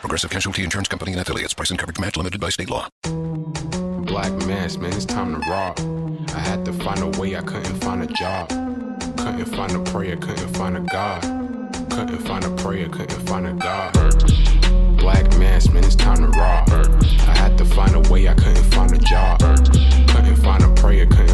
Progressive Casualty Insurance Company and affiliates. Price and coverage match limited by state law. Black mass, man, it's time to rock. I had to find a way, I couldn't find a job. Couldn't find a prayer, couldn't find a God. Couldn't find a prayer, couldn't find a God. Black mass, man, it's time to rock. I had to find a way, I couldn't find a job. Couldn't find a prayer, couldn't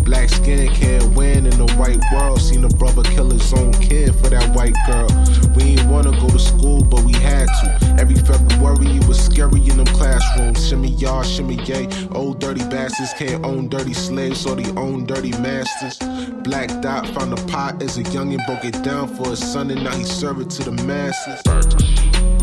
Black skin can't win in the white world. Seen a brother kill his own kid for that white girl. We ain't wanna go to school, but we had to. Every February it was scary in them classrooms. Shimmy y'all, shimmy yay. Old dirty bastards can't own dirty slaves, so they own dirty masters. Black Dot found a pot as a youngin', broke it down for his son, and now he serve it to the masses.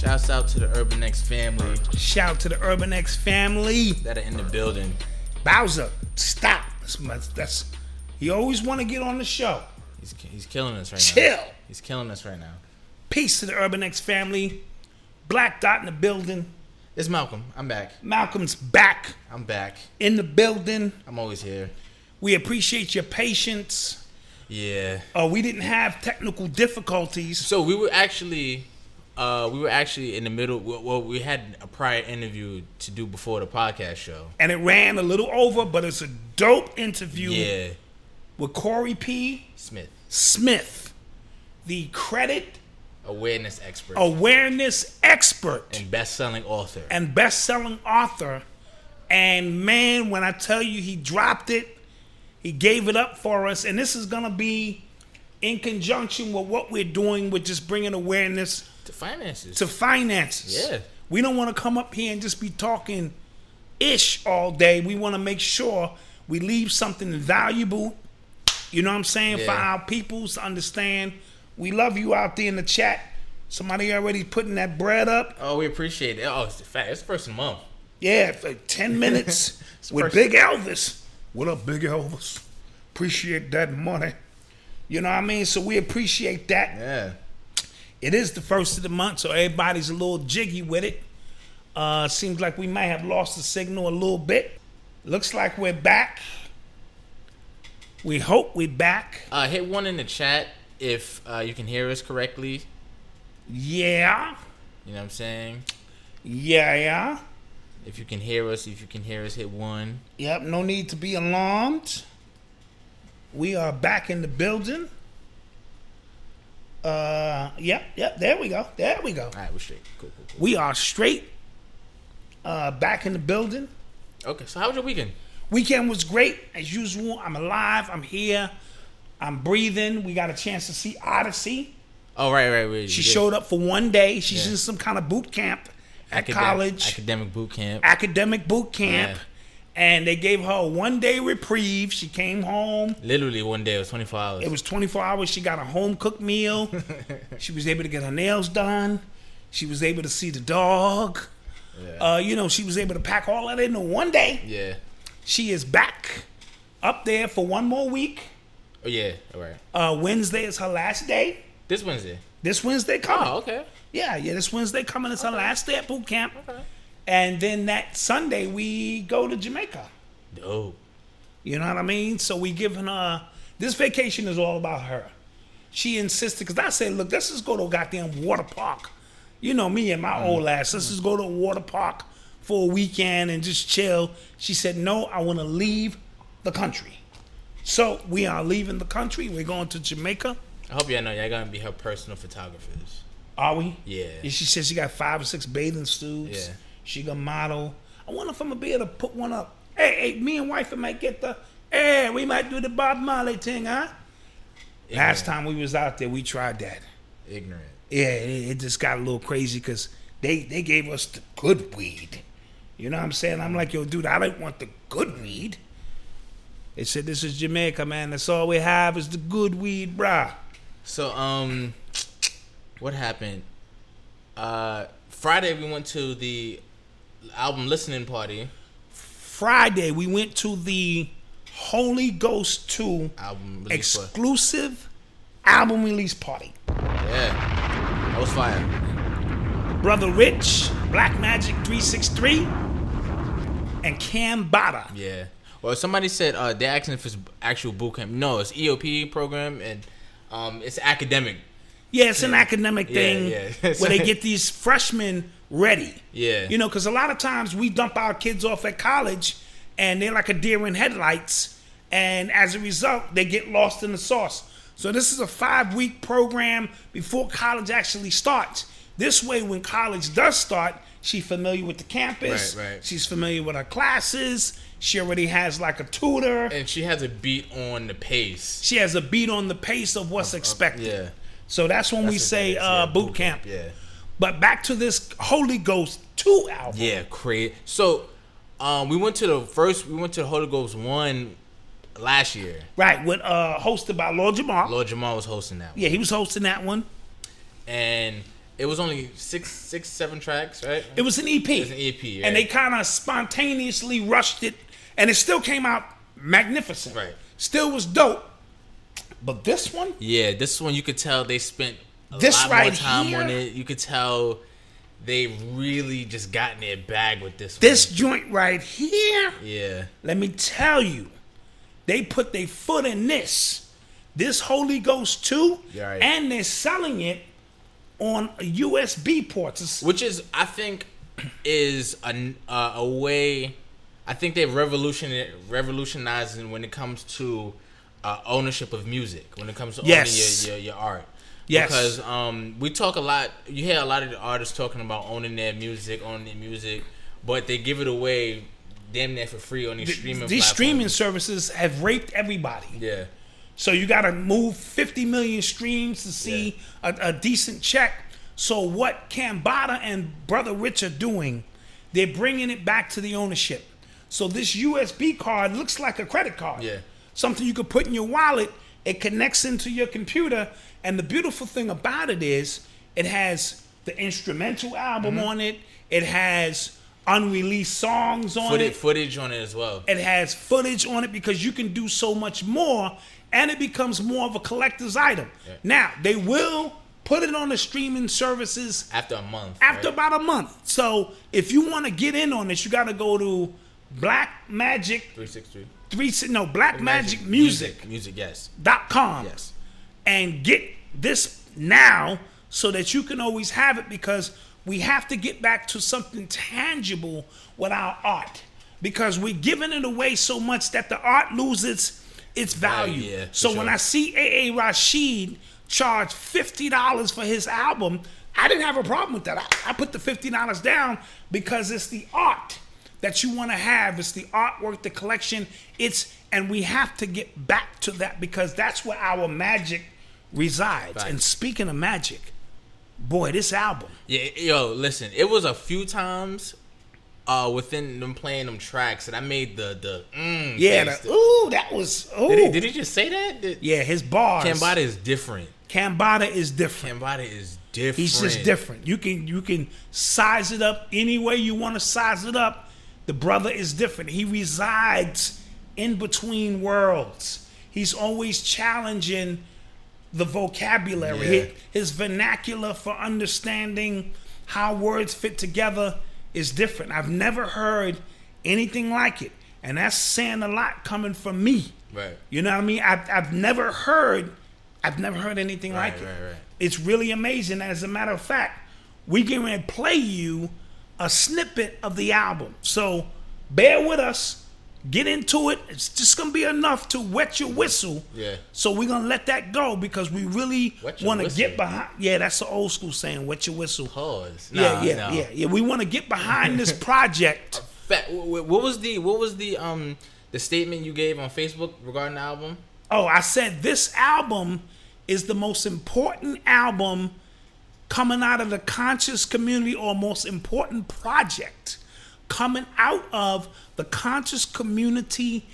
Shouts out to the Urban X family Shout to the Urban X family. that are in the building. Bowser, stop. That's, that's you always want to get on the show. He's, he's killing us right Chill. now. Chill. He's killing us right now. Peace to the Urban X family. Black Dot in the building. It's Malcolm. I'm back. Malcolm's back I'm back. in the building. I'm always here. We appreciate your patience. Yeah. Uh, we didn't have technical difficulties. So we were actually, uh, we were actually in the middle. Well, we had a prior interview to do before the podcast show. and it ran a little over, but it's a dope interview Yeah. with Corey P. Smith, Smith, the credit awareness expert awareness expert and best-selling author. and best-selling author. And man, when I tell you he dropped it, he gave it up for us, and this is gonna be in conjunction with what we're doing with just bringing awareness to finances. to finances. Yeah. We don't want to come up here and just be talking ish all day. We want to make sure we leave something valuable, you know what I'm saying, yeah. for our peoples to understand. We love you out there in the chat. Somebody already putting that bread up. oh, we appreciate it. Oh, it's the fact. It's the first of the month. Yeah, for 10 minutes with Big Elvis. What up, Big Elvis? Appreciate that money. You know what I mean? So we appreciate that. Yeah. It is the first of the month, so everybody's a little jiggy with it. Uh, seems like we might have lost the signal a little bit. Looks like we're back. We hope we're back. Uh, hit one in the chat if uh, you can hear us correctly. Yeah. You know what I'm saying? Yeah, yeah. If you can hear us, if you can hear us, hit one. Yep, no need to be alarmed. We are back in the building. Uh, yep, yep, there we go. There we go. All right, we're straight. Cool, cool, cool. We are straight. Uh, back in the building. Okay, so how was your weekend? Weekend was great as usual. I'm alive. I'm here. I'm breathing. We got a chance to see Odyssey. Oh, right, right, right. She did. showed up for one day. She's Yeah. in some kind of boot camp at college, Academic boot camp. academic boot camp, Yeah. And they gave her a one day reprieve. She came home. Literally one day. It was 24 hours. It was 24 hours. She got a home cooked meal. she was able to get her nails done. She was able to see the dog. Uh, you know, she was able to pack all that in one day. Yeah. She is back up there for one more week. Oh, yeah. All right. Uh, Wednesday is her last day. This Wednesday. This Wednesday coming. Oh, okay. Yeah, yeah. This Wednesday coming. It's her last day at boot camp. Okay. And then that Sunday we go to Jamaica. Dope. You know what I mean? So we giving her this vacation is all about her. She insisted because I said, look, let's just go to a goddamn water park. You know me and my mm-hmm. old ass. Let's just go to a water park for a weekend and just chill. She said, no, I want to leave the country. So we are leaving the country. We're going to Jamaica. I hope y'all know y'all gonna be her personal photographers. Are we? Yeah. And She said she got five or six bathing suits. Yeah. She gonna model. I wonder if I'm gonna be able to put one up. Hey, hey, me and wife might get the. Hey, we might do the Bob Marley thing, huh? Last time we was out there, we tried that. Ignorant. Yeah, it, it just got a little crazy because they they gave us the good weed. You know what I'm saying? I'm like, yo, dude, I don't want the good weed. They said this is Jamaica, man. That's all we have is the good weed, brah. So um, what happened? Uh, Friday we went to the album listening party. Friday we went to the Holy Ghost 2 Album exclusive album release party. Yeah, that was fire. Brother Rich, Black Magic 363, and Cambatta. Yeah. Well, somebody said uh, they're asking if it's actual boot camp. No, it's EOP program and um, it's academic. Yeah, it's an academic Yeah, thing yeah. where they get these freshmen ready. Yeah. You know, because a lot of times we dump our kids off at college and they're like a deer in headlights. And as a result, they get lost in the sauce. So this is a five week program before college actually starts. This way, when college does start, she's familiar with the campus. Right, right. She's familiar with her classes. She already has like a tutor. And she has a beat on the pace. She has a beat on the pace of what's expected. yeah. So that's when we That's what say uh, yeah, boot camp. Yeah. But back to this Holy Ghost 2 album. Yeah, crazy. So, um, we went to the first. We went to the Holy Ghost one last year. Right, with uh hosted by Lord Jamar. Lord Jamar was hosting that, one. Yeah, he was hosting that one. and it was only six, six, seven tracks, right? It was an EP. It was an EP, right. And they kind of spontaneously rushed it and it still came out magnificent. Right. Still was dope. But this one, Yeah, this one you could tell they spent This right here? it. You could tell they really just got in their bag with this. this one. joint right here, yeah, let me tell you, they put their foot in this. This Holy Ghost 2, Yeah, right. and they're selling it on USB ports. Which is I think is a uh, a way. I think they're revolution revolutionizing when it comes to uh, ownership of music. When it comes to Yes. owning your, your your art. Yes. Because um, we talk a lot. You hear a lot of the artists talking about owning their music, owning their music, but they give it away damn near for free on these th- streaming. these platforms. streaming services have raped everybody. Yeah. So you got to move 50 million streams to see a, a decent check. So what Cambatta and Brother Rich are doing, they're bringing it back to the ownership. So this USB card looks like a credit card. Yeah. Something you could put in your wallet. It connects into your computer. And the beautiful thing about it is it has the instrumental album Mm-hmm. on it. It has unreleased songs on Footage, it footage on it as well. it has footage on it because you can do so much more and it becomes more of a collector's item. Now, they will put it on the streaming services After a month. after right? about a month. So, if you want to get in on this, you got to go to Black Magic 363. 3 no, Black Magic Music Music, yes. dot com Yes. And get this now so that you can always have it because we have to get back to something tangible with our art because we're giving it away so much that the art loses its value. Yeah, so when. I see AA Rashid charge $50 for his album, I didn't have a problem with that. I, I put the $50 down because it's the art that you want to have. It's the artwork, the collection. It's and we have to get back to that because that's where our magic resides. Right. And speaking of magic, boy, this album. Yeah, yo, listen, it was a few times uh within them playing them tracks that I made the the mm Yeah, the, ooh, that was ooh. did, he, did he just say that? Did, yeah, his bars. Cambatta is different. Cambatta is different. Cambatta is different. He's just different. You can you can size it up any way you want to size it up. The brother is different. He resides in between worlds. He's always challenging the vocabulary, Yeah. his, his vernacular for understanding how words fit together is different. I've never heard anything like it, and that's saying a lot coming from me. Right. You know what I mean? I've, I've never heard, I've never heard anything Right, like it. right, right. It's really amazing. As a matter of fact, we can to play you a snippet of the album. So bear with us. Get into it. It's just gonna be enough to wet your whistle. Yeah. So we're gonna let that go because we really want to get behind. Yeah, that's the old school saying. Wet your whistle. Pause. yeah, yeah, no. yeah, yeah. We want to get behind this project. Fa- wh- wh- What was the what was the um the statement you gave on Facebook regarding the album? Oh, I said this album is the most important album coming out of the conscious community or most important project coming out of the conscious community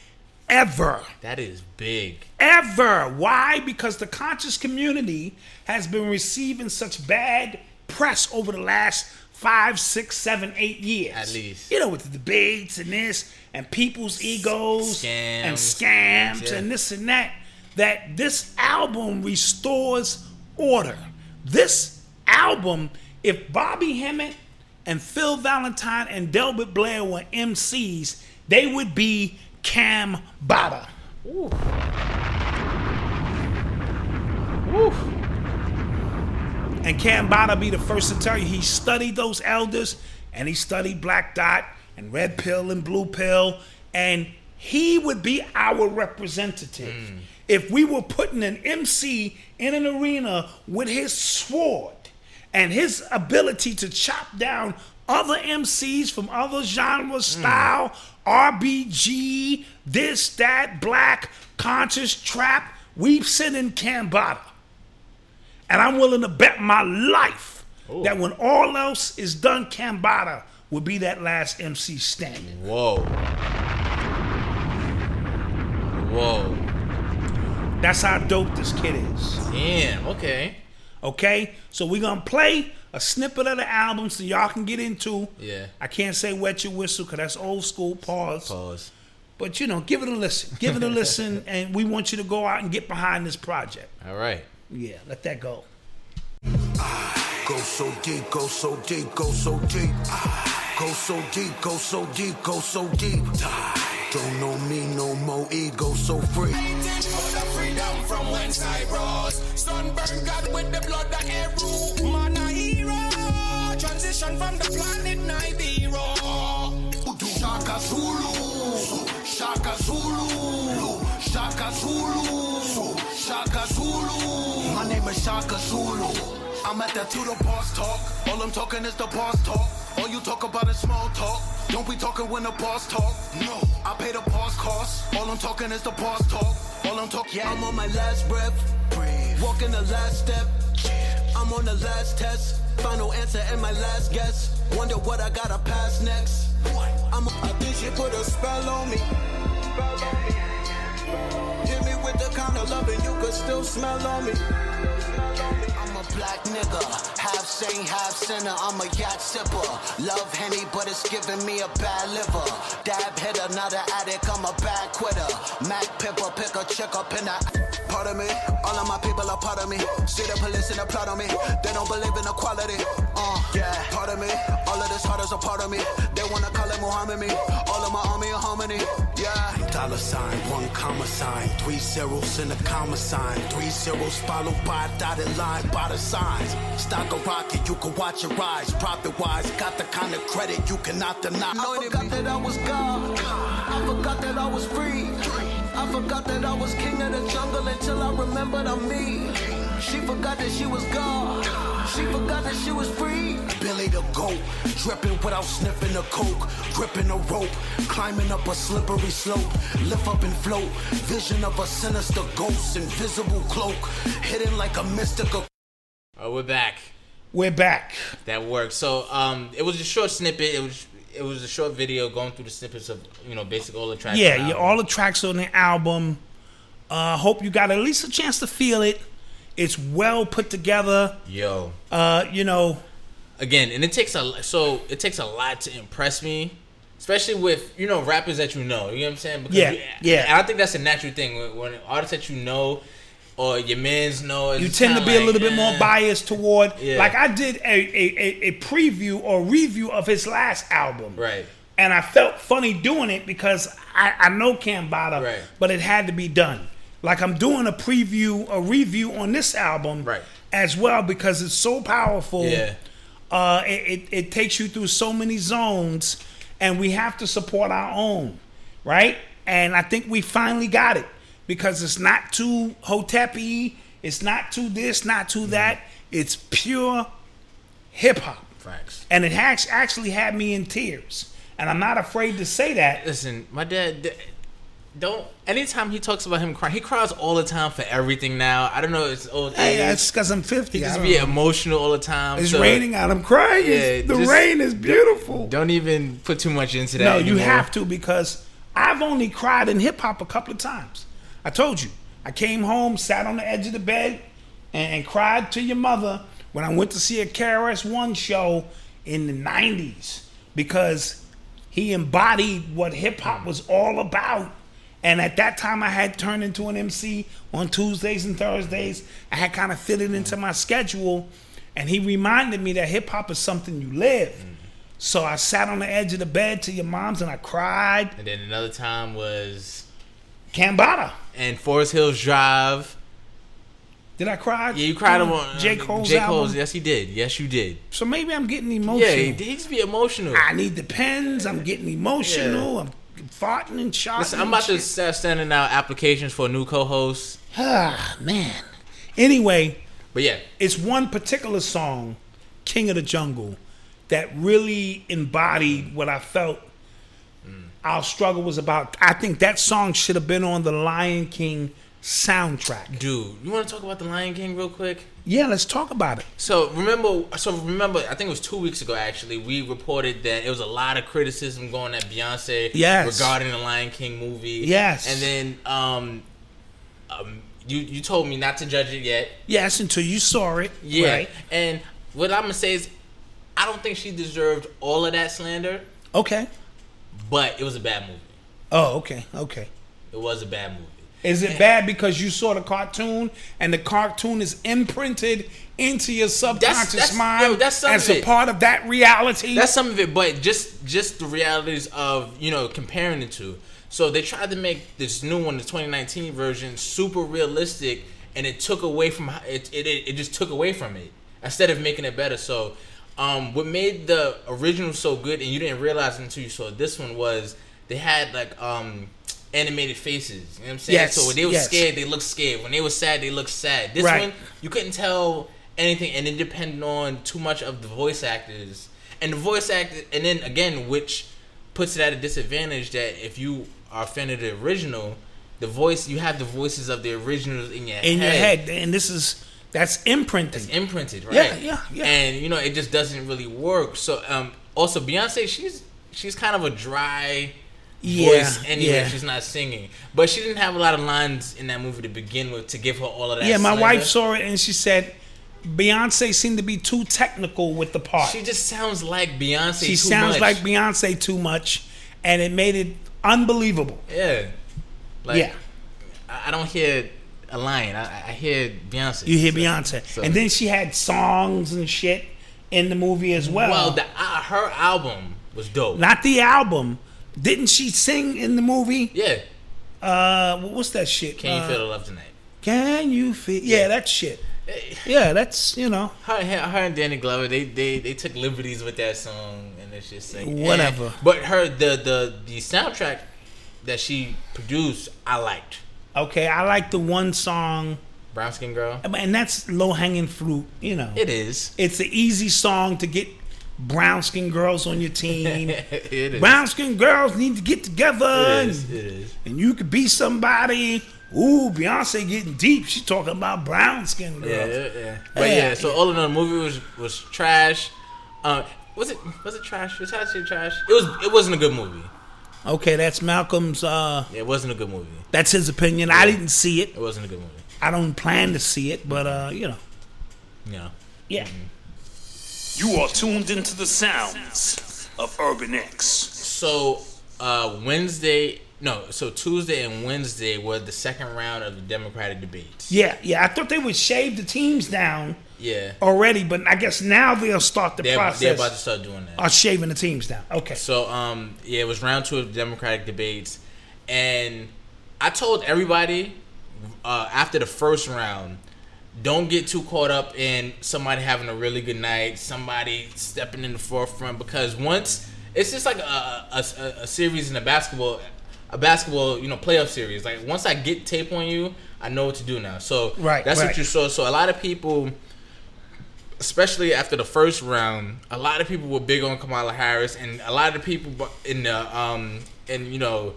ever. That is big. Ever. Why? Because the conscious community has been receiving such bad press over the last five, six, seven, eight years. At least. You know, with the debates and this and people's egos and Scams. scams Yeah. and this and that. That this album restores order. This album, if Bobby Hemmitt and Phil Valentine and Delbert Blair were MCs, they would be Cam Bada. Ooh. Ooh. And Cambatta be the first to tell you he studied those elders and he studied Black Dot and Red Pill and Blue Pill and he would be our representative. Hmm. If we were putting an MC in an arena with his sword and his ability to chop down other MCs from other genres, hmm. style, RBG, this, that, black, conscious, trap, we sit in Cambatta. And I'm willing to bet my life oh. that when all else is done, Cambatta will be that last MC standing. Whoa. Whoa. That's how dope this kid is. Damn. Okay. Okay? So we're gonna play a snippet of the album so y'all can get into. Yeah. I can't say wet your whistle because that's old school pause. Pause. But you know, give it a listen. Give it a listen, and we want you to go out and get behind this project. All right. Yeah, let that go. Go so deep, go so deep, go so deep. Go so deep, go so deep, go so deep. Don't know me no more, ego so free. Fighting for the freedom from whence I rose. Sunburn God with the blood that Eru. Man a hero. Transition from the planet Nibiru. Shaka Zulu, Shaka Zulu, Shaka Zulu, Shaka Zulu. My name is Shaka Zulu. I'm at that to the boss talk. All I'm talking is the boss talk. All you talk about is small talk. Don't be talking when the boss talk. No, I pay the boss cost. All I'm talking is the boss talk. All I'm talking. Yeah, I'm on my last breath. Walking the last step. Yeah. I'm on the last test. Final answer and my last guess. Wonder what I gotta pass next. What? I'm a, I think she put a spell on me. Spell on me. Hit me with the kind of loving you could still smell on me. I'm a black nigga, half saint, half sinner. I'm a yacht sipper. Love Henny, but it's giving me a bad liver. Dab hitter, not an addict. I'm a bad quitter. Mac Pipper, pick a chick up in that. Part of me, all of my people are part of me. See the police and the plot on me. They don't believe in equality. Uh, yeah, part of me. All of this heart is a part of me. They wanna call it Muhammad me. All of my army are harmony. Yeah. Dollar sign, one comma sign, three zeros in a comma sign, three zeros followed by a dotted line by the signs. Stock a rocket, you can watch it rise. Profit wise, got the kind of credit you cannot deny. I forgot that I was God. I forgot that I was free. I forgot that I was king of the jungle until I remembered I'm me. She forgot that she was God. She forgot that she was free. Billy the goat, dripping without sniffing the coke, gripping a rope, climbing up a slippery slope, lift up and float. Vision of a sinister ghost, invisible cloak, hidden like a mystical. Uh, we're back. We're back. That worked. So um, it was a short snippet. It was it was a short video going through the snippets of you know basic all the tracks. Yeah, the yeah, all the tracks on the album. Uh, hope you got at least a chance to feel it. It's well put together. Yo, Uh, you know, again, and it takes a so it takes a lot to impress me, especially with you know rappers that you know. You know what I'm saying? Because Yeah, you- yeah. I think that's a natural thing when, when artists that you know, or your man's know. You tend to be a little bit more biased toward. Yeah. Like I did a, a, a, a preview or review of his last album. Right. And I felt funny doing it because I, I know Cambatta, Right. but it had to be done. Like I'm doing a preview, a review on this album Right. as well because it's so powerful. Yeah. Uh, it, it, it takes you through so many zones, and we have to support our own, right? And I think we finally got it because it's not too hotepi, it's not too this, not too mm-hmm. that. It's pure hip hop, Facts. and it has actually had me in tears. And I'm not afraid to say that. Listen, my dad don't. Anytime he talks about him crying, he cries all the time for everything. Now I don't know. It's old Hey, age. that's because I'm 50. he just be know. emotional all the time. It's so raining out. I'm crying. Yeah, the rain is beautiful. Don't even put too much into that. No, you have to because I've only cried in hip hop a couple of times. I told you. I came home, sat on the edge of the bed, and, and cried to your mother when I went to see a KRS One show in the '90s because he embodied what hip hop was all about. And at that time, I had turned into an MC on Tuesdays and Thursdays. I had kind of fitted mm-hmm. into my schedule, and he reminded me that hip hop is something you live. Mm-hmm. So I sat on the edge of the bed to your mom's and I cried. And then another time was Cambatta. and Forest Hills Drive. Did I cry? Yeah, you cried on on J. Cole's J. album. Cole's. Yes, he did. Yes, you did. So maybe I'm getting emotional. Yeah, he, to be emotional. I need the pens. I'm getting emotional. I'm farting and shouting. Listen, I'm about to shit. start sending out applications for a new co-host. Ah, man. Anyway, But yeah, it's one particular song, King of the Jungle, that really embodied what I felt our struggle was about. I think that song should have been on the Lion King soundtrack. dude, you want to talk about the Lion King real quick? Yeah, let's talk about it. So remember, so remember, I think it was two weeks ago. Actually, we reported that it was a lot of criticism going at Beyonce Yes. regarding the Lion King movie. Yes. and then um, um, you you told me not to judge it yet. Yes, until you saw it. Yeah, Right. and what I'm gonna say is, I don't think she deserved all of that slander, Okay. But it was a bad movie. Oh, okay. Okay. It was a bad movie. Is it bad because you saw the cartoon and the cartoon is imprinted into your subconscious that's- mind yo, that's some as a part of that reality? That's some of it, but just just the realities of you know comparing the two. So they tried to make this new one, the 2019 version, super realistic, and it took away from it. It, it, it just took away from it instead of making it better. So, um, what made the original so good, and you didn't realize until you saw this one, was they had like um animated faces. You know what I'm saying? Yes, So when they were yes. scared, they looked scared. When they were sad, they looked sad. This Right. one, you couldn't tell anything, and it depended on too much of the voice actors. And the voice actor, and then again, which puts it at a disadvantage that if you are a fan of the original, the voice you have the voices of the originals in your in head. your head, and this is that's imprinting. It's imprinted, right? Yeah, yeah, yeah. And you know, it just doesn't really work. So, um, also Beyonce, she's she's kind of a dry Yeah, voice anyway. yeah. She's not singing, but she didn't have a lot of lines in that movie to begin with to give her all of that. yeah, my slander. wife saw it and she said Beyonce seemed to be too technical with the part. She just sounds like Beyonce. She sounds much. like Beyonce too much, and it made it unbelievable. yeah, like yeah, I don't hear a lion. I, I hear Beyonce. you hear So- Beyonce, so- and then she had songs and shit in the movie as well. well, the, uh, her album was dope. not the album. Didn't she sing in the movie? yeah, Uh, what's that shit? can you Uh, feel the love tonight? Can you feel? Yeah, that shit. Yeah, that's you know. Her, her, her and Danny Glover, they, they they took liberties with that song, and it's just like Whatever. and- but her the the the soundtrack that she produced, I liked. Okay, I like the one song, Brown Skin Girl. and that's low hanging fruit. You know, It is. it's an easy song to get brown skin girls on your team. it is. brown skin girls need to get together, It is. and, It is. and you could be somebody. Ooh, Beyonce getting deep. She talking about brown skin girls. Yeah, yeah, yeah. But Yeah. yeah, so all in all, the movie was was trash. Um, was it was it trash? Was that shit trash? It was. It wasn't a good movie. Okay, that's Malcolm's. uh Yeah, it wasn't a good movie. That's his opinion. I didn't see it. It wasn't a good movie. I don't plan to see it, but uh, you know, Yeah. know. yeah. You are tuned into the sounds of Urban X. So uh, Wednesday no, so Tuesday and Wednesday were the second round of the Democratic debates. Yeah, yeah. I thought they would shave the teams down Yeah. already, but I guess now they'll start the They're, process they're about to start doing that. of shaving the teams down. Okay. So um yeah, it was round two of Democratic debates, and I told everybody uh, after the first round, don't get too caught up in somebody having a really good night, somebody stepping in the forefront because once it's just like a a, a, a series in a basketball a basketball you know playoff series. Like once I get tape on you, I know what to do now. So Right, that's right. what you saw. So a lot of people especially after the first round, a lot of people were big on Kamala Harris, and a lot of people in the um and you know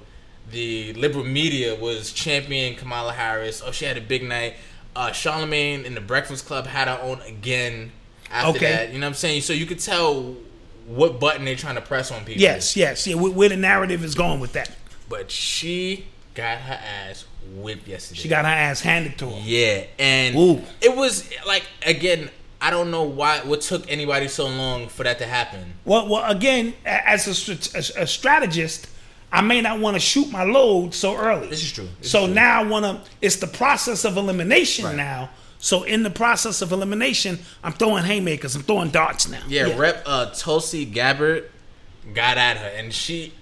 the liberal media was championing Kamala Harris. Oh, she had a big night. Uh, Charlemagne in the Breakfast Club had her own again after Okay. that. You know what I'm saying? So you could tell what button they're trying to press on people. Yes, yes, yeah. Where, where the narrative is going with that? But she got her ass whipped yesterday. She got her ass handed to her. Yeah, and Ooh. it was like again. I don't know why. What took anybody so long for that to happen? Well, well, again, as a, a, a strategist, I may not want to shoot my load so early. This is true. This so is true. now I want to. It's the process of elimination Right. now. So in the process of elimination, I'm throwing haymakers. I'm throwing darts now. Yeah, Rep uh, Tulsi Gabbard got at her, and she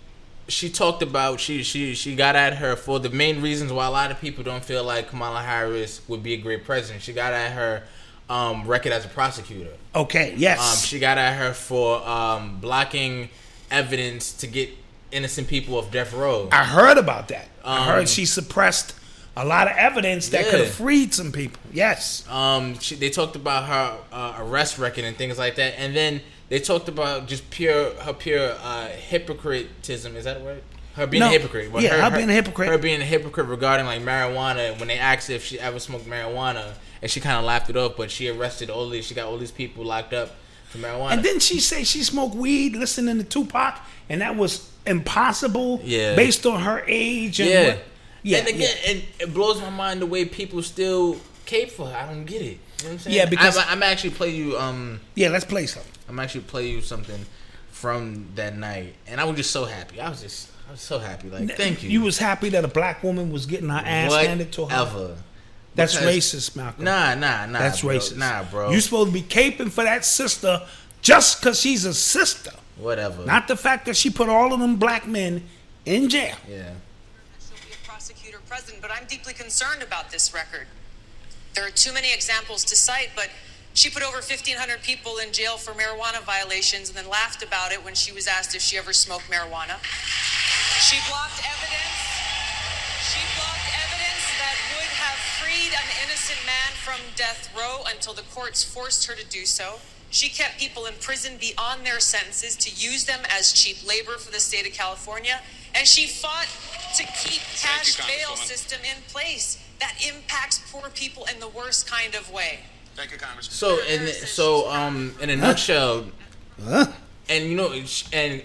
she talked about she she she got at her for the main reasons why a lot of people don't feel like Kamala Harris would be a great president. She got at her um, record as a prosecutor. Okay. Yes. Um, she got at her for um, blocking evidence to get innocent people off death row. I heard about that. I Um, heard she suppressed a lot of evidence that could have freed some people. Yes. Um, she, they talked about her uh, arrest record and things like that, and then they talked about just pure her pure uh, hypocritism. Is that a word? Her being No. a hypocrite. Well, Yeah, her being a hypocrite. Her being a hypocrite regarding like marijuana. When they asked if she ever smoked marijuana, and she kind of laughed it off, but she arrested all these. She got all these people locked up for marijuana. And didn't she say she smoked weed listening to Tupac, and that was impossible? Yeah. Based on her age and yeah, what? Yeah. And again, and it blows my mind the way people still cape for her. I don't get it. You know what I'm saying? Yeah, because- I'm, I'm actually play you. Um, yeah. Let's play something. I'm actually play you something from that night, and I was just so happy. I was just, I was so happy. Like, thank you. You was happy that a black woman was getting her ass handed to her. Whatever. That's racist, Malcolm. Nah, nah, nah. That's bro. racist. Nah, bro. You supposed to be caping for that sister just because she's a sister, Whatever. not the fact that she put all of them black men in jail. Yeah. she'll be a prosecutor president, but I'm deeply concerned about this record. There are too many examples to cite, but she put over 1,500 people in jail for marijuana violations and then laughed about it when she was asked if she ever smoked marijuana. She blocked evidence. She blocked evidence that would have freed an innocent man from death row until the courts forced her to do so. She kept people in prison beyond their sentences to use them as cheap labor for the state of California. And she fought to keep cash bail system in place that impacts poor people in the worst kind of way. Thank you, Congressman. So, and so, um, in a nutshell, and you know, and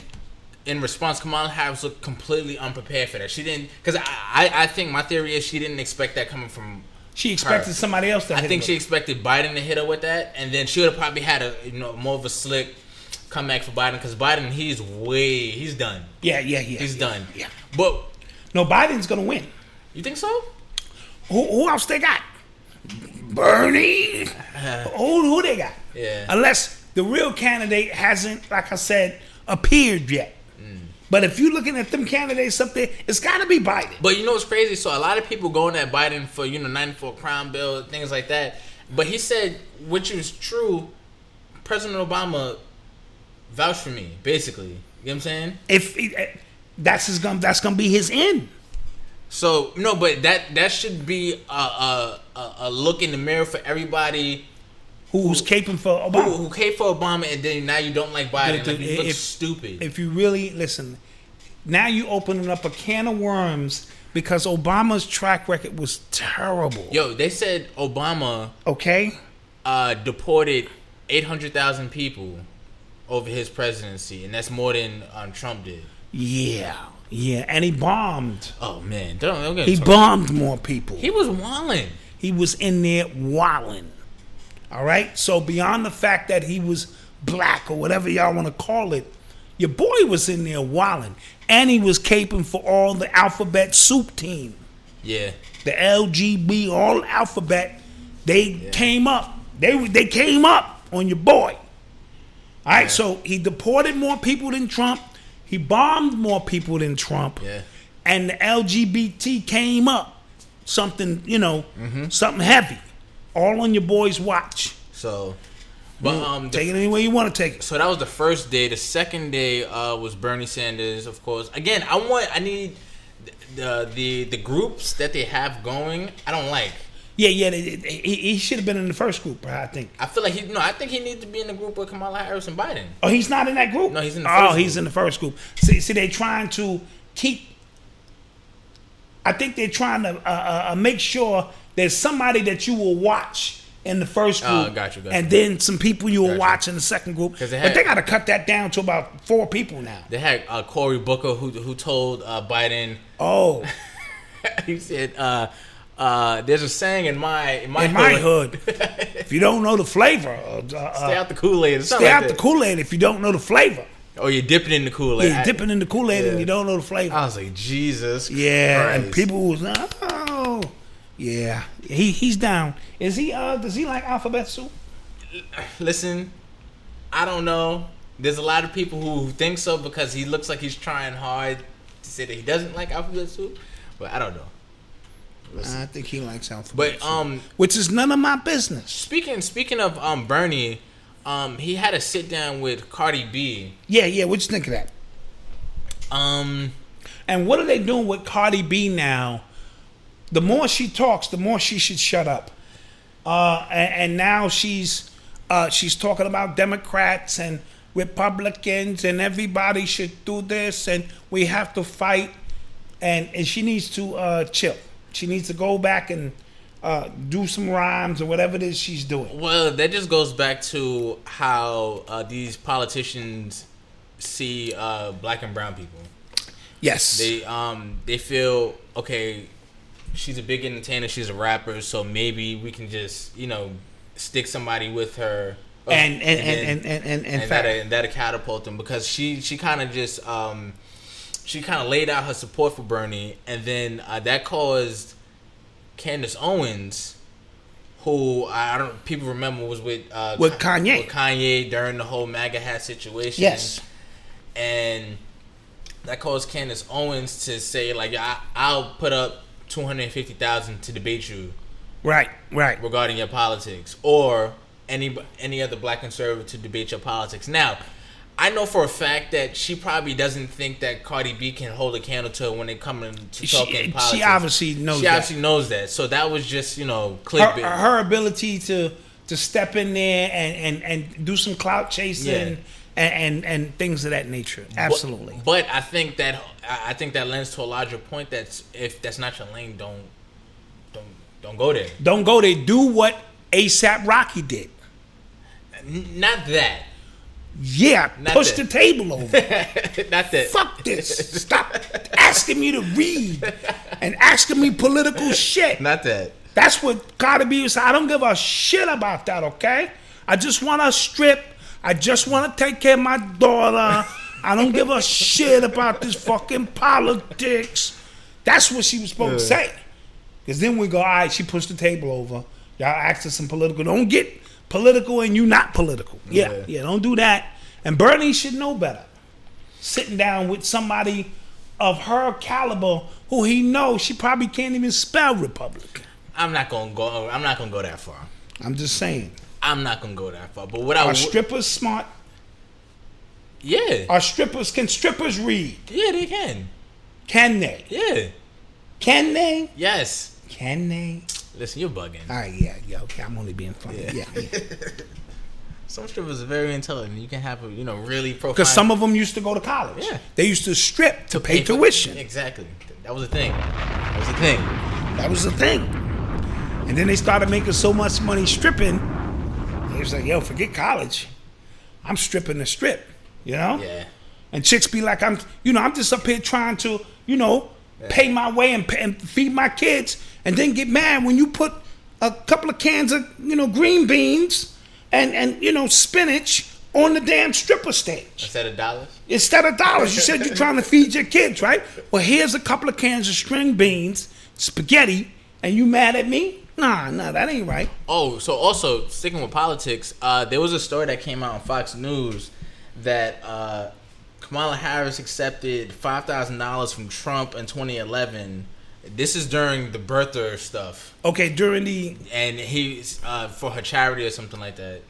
in response, Kamala Harris looked completely unprepared for that. She didn't, because I, I, I think my theory is she didn't expect that coming from. She expected her. somebody else to. I think she expected Biden to hit her with that, and then she would have probably had a you know more of a slick comeback for Biden because Biden he's way he's done. Yeah, yeah, yeah. He's yeah, done. Yeah. But No, Biden's gonna win. you think so? Who, who else they got? Bernie. Uh-huh. who, who they got? Yeah. Unless the real candidate hasn't, like I said, appeared yet. But if you're looking at them candidates up there, it's got to be Biden. But you know what's crazy? So a lot of people going at Biden for you know 94 crime bill things like that. But he said, which is true, President Obama vouched for me, basically. You know what I'm saying? If he- eh, that's his gonna, that's gonna be his end. So no, but that that should be a, a, a look in the mirror for everybody Who's caping for Obama? who came for Obama and then now you don't like Biden. Dude, Like, you look if- stupid. If you really listen, now you opening up a can of worms because Obama's track record was terrible. Yo, they said Obama Okay, uh, deported 800,000 people over his presidency, and that's more than um, Trump did. yeah, yeah, and he bombed. Oh man, don't, don't get He bombed more people. He was walling. He was in there wilding. All right. So beyond the fact that he was black or whatever y'all want to call it, your boy was in there wilding. and he was caping for all the alphabet soup team. Yeah. the LGB, all alphabet, they came up. They they came up on your boy. All right, so he deported more people than Trump. He bombed more people than Trump. Yeah. And the LGBT came up. Something, you know, Mm-hmm. something heavy. All on your boy's watch. So, but um, the Take it any way you want to take it. So that was the first day. The second day uh, was Bernie Sanders, of course. Again, I want, I need the the the groups that they have going. I don't like. Yeah, yeah, they- they- he, he should have been in the first group, I think. I feel like he no. I think he needs to be in the group with Kamala Harris and Biden. Oh, he's not in that group. No, he's in the oh, he's group. in the first group. See, see, they're trying to keep. I think they're trying to uh, uh, make sure there's somebody that you will watch in the first Oh, group, got you, got and then some people you will watch in the second group. they but they got to cut that down to about four people now. They had uh, Cory Booker who who told uh, Biden. Oh, he said, uh, uh, "There's a saying in my in my in my hood, if you don't know the flavor, uh, stay uh, out the Kool Aid. stay out the Kool Aid. If you don't know the flavor, Oh, you're dipping in the Kool Aid. yeah, you're dipping in the Kool Aid and you don't know the flavor. I was like, Jesus. Yeah, and people was oh yeah. He he's down. Is he uh does he like alphabet soup? Listen, I don't know. There's a lot of people who think so because he looks like he's trying hard to say that he doesn't like alphabet soup, but I don't know. I think he likes alphabet But um, which is none of my business. speaking speaking of um Bernie, um he had a sit down with Cardi B. Yeah, yeah, what you think of that? Um, And what are they doing with Cardi B now? The more she talks, the more she should shut up. Uh, and, and now she's uh, she's talking about Democrats and Republicans and everybody should do this and we have to fight. And, and she needs to uh, chill. She needs to go back and uh, do some rhymes or whatever it is she's doing. well, that just goes back to how uh, these politicians see uh, black and brown people. Yes. They um they feel okay. She's a big entertainer. She's a rapper, so maybe we can just you know stick somebody with her. And- and- and- and- and- and- and and that'll, and that'll catapult them because she she kind of just um she kind of laid out her support for Bernie, and then uh, that caused Candace Owens, who I don't people remember was with uh, With Kanye. with Kanye during the whole MAGA hat situation Yes. and that caused Candace Owens to say like, I, "I'll put up two hundred fifty thousand to debate you Right, right. regarding your politics, or any any other black conservative to debate your politics." Now, I know for a fact that she probably doesn't think that Cardi B can hold a candle to her when it comes to She- talking she politics. She obviously knows She that. obviously knows that. So that was just you know her, her ability to to step in there and and, and do some clout chasing Yeah. And, and and things of that nature. Absolutely. But, but I think that I I think that lends to a larger point. That's if that's not your lane, don't don't don't go there. Don't go there. Do what ASAP Rocky did. N- Not that. Yeah, Not push that. the table over. Not that. Fuck this. Stop asking me to read and asking me political shit. Not that. That's what Cardi B was. I don't give a shit about that. Okay, I just want to strip. I just want to take care of my daughter. I don't give a shit about this fucking politics. That's what she was supposed to say. Because then we go, all right, she pushed the table over. Y'all asked her some political. Don't get political and you not political. Yeah, Yeah. yeah, don't do that. And Bernie should know better. Sitting down with somebody of her caliber who he knows she probably can't even spell Republican. I'm not gonna go. I'm not gonna go that far. I'm just saying. I'm not gonna go that far. But what I Are strippers smart? yeah, Are strippers can strippers read? yeah, they can. Can they? Yeah, Can they? yes. Can they? Listen, you're bugging. All right, yeah, yeah, okay. I'm only being funny. Yeah, yeah. Some strippers are very intelligent. You can have a you know really profound. Because some of them used to go to college. Yeah. They used to strip to pay for- tuition. Exactly. That was the thing. That was the thing. That was the thing. And then they started making so much money stripping. Was like, yo, forget college. I'm stripping the strip. You know? Yeah. And chicks be like, I'm, you know, I'm just up here trying to, you know, pay my way and, pay, and feed my kids, and then get mad when you put a couple of cans of, you know, green beans and and you know spinach on the damn stripper stage Instead of dollars. instead of dollars. You said you're trying to feed your kids, right? Well, here's a couple of cans of string beans, spaghetti, and you mad at me? Nah, nah, that ain't right. Oh, so also sticking with politics, uh, there was a story that came out on Fox News that uh, Kamala Harris accepted five thousand dollars from Trump in 2011. This is during the birther stuff, Okay, during the and he uh, for her charity or something like that.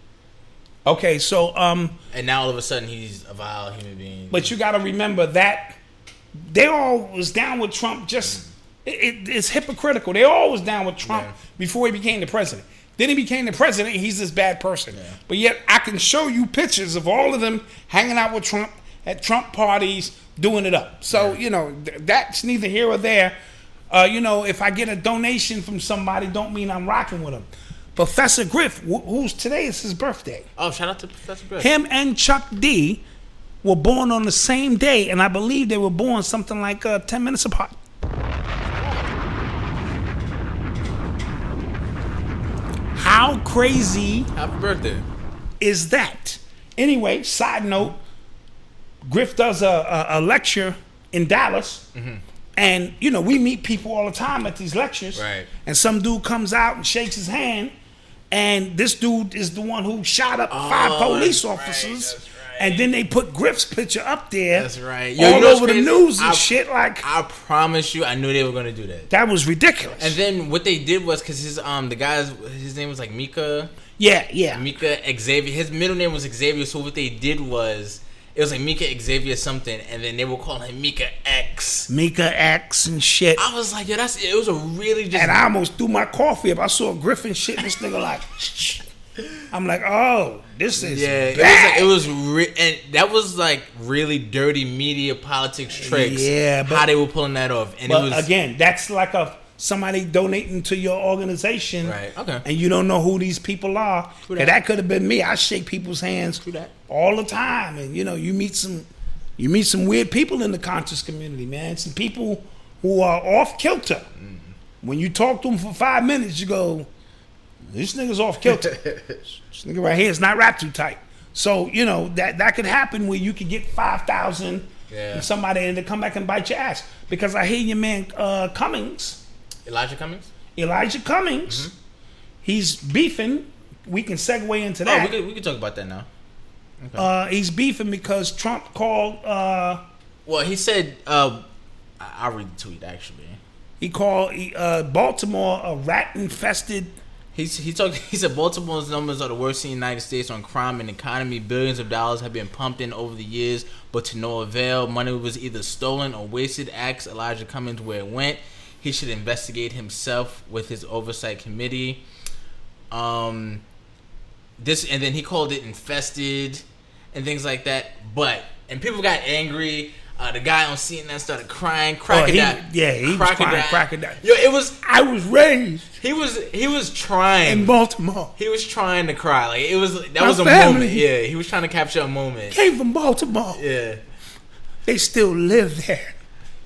okay, so um, And now all of a sudden he's a vile human being. but you got to remember that they all was down with Trump. Just it, it- it's hypocritical. They all was down with Trump before he became the president. Then he became the president. He's this bad person. But yet I can show you pictures of all of them hanging out with Trump at Trump parties, doing it up. So you know th- that's neither here or there. Uh, you know, if I get a donation from somebody, don't mean I'm rocking with them. Professor Griff, wh- who's today is his birthday. oh, shout out to Professor Griff. Him and Chuck D were born on the same day, and I believe they were born something like uh, 10 minutes apart. How crazy Happy birthday. is that? Anyway, side note Griff does a, a, a lecture in Dallas. Mm-hmm. And, you know, we meet people all the time at these lectures. Right. And some dude comes out and shakes his hand. And this dude is the one who shot up five Oh, police that's right, officers. And then they put Griff's picture up there. That's right. all you know over the news and I- shit. Like, I promise you, I knew they were gonna do that. that was ridiculous. And then what they did was because his um the guy's his name was like Micah yeah, yeah. Micah Xavier. His middle name was Xavier. So what they did was it was like Micah Xavier something, and then they were calling him Micah X. Micah X and shit. I was like, yo, that's it. Was a really just And I almost threw my coffee up. I saw Griffin shit. This nigga like, I'm like, oh, this is yeah. It was bad. like, it was re- and that was like really dirty media politics tricks. Yeah, but- how they were pulling that off, and but it was again, that's like a somebody donating to your organization, Right, okay. And you don't know who these people are. True that. that. that could have been me. I shake people's hands True that. all the time, and you know, you meet some, you meet some weird people in the conscious community, man. Some people who are off kilter. Mm. When you talk to them for five minutes, you go, "This nigga's off kilter." this nigga right here is not wrapped too tight. So you know that that could happen where you could get five thousand Yeah. and somebody and they come back and bite your ass because I hear your man uh, Cummings, Elijah Cummings. Elijah Cummings, he's beefing. We can segue into Mm-hmm. Oh, that. we could we could talk about that now. uh, he's beefing because Trump called uh, Well, he said, uh, I- I'll read the tweet actually. he called uh, Baltimore a rat infested. He's, he talked. He said Baltimore's numbers are the worst in the United States on crime and economy. Billions of dollars have been pumped in over the years, but to no avail. Money was either stolen or wasted. Asked Elijah Cummings where it went. He should investigate himself with his oversight committee. Um, this and then he called it infested and things like that. But and people got angry. Uh, the guy on CNN started crying. Oh, he- Crocodile. yeah, he was crying, crocodile. Yo, it was. I was raised He was. He was trying. in Baltimore. He was trying to cry. Like it was that My was a family. moment. Yeah, he was trying to capture a moment. Came from Baltimore. Yeah. They still live there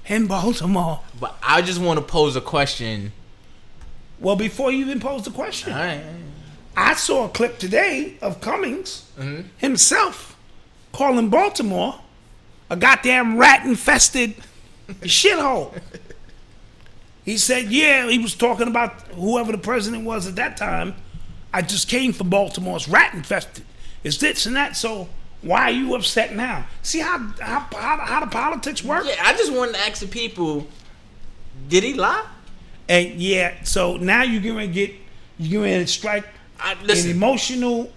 in Baltimore. But I just want to pose a question. Well, before you even pose the question, right. I saw a clip today of Cummings Mm-hmm. himself calling Baltimore a goddamn rat infested shithole. He said, yeah, he was talking about whoever the president was at that time. I just came from Baltimore. It's rat infested. It's this and that. So why are you upset now? See how how, how, how the politics work? Yeah, I just wanted to ask the people: Did he lie? And yeah, so now you're going to get, you're going to strike I, an emotional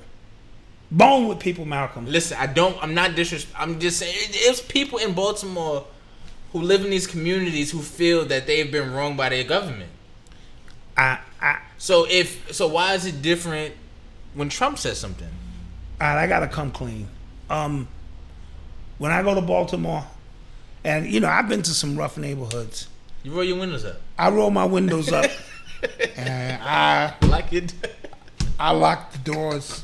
bone with people, Malcolm. listen. I don't. I'm not disres. I'm just saying. It, it's people in Baltimore who live in these communities who feel that they've been wronged by their government. I, I, So if so, why is it different when Trump says something? all right, I gotta come clean. Um, when I go to Baltimore, and you know, I've been to some rough neighborhoods. You roll your windows up. I roll my windows up, and I Like it. I lock the doors.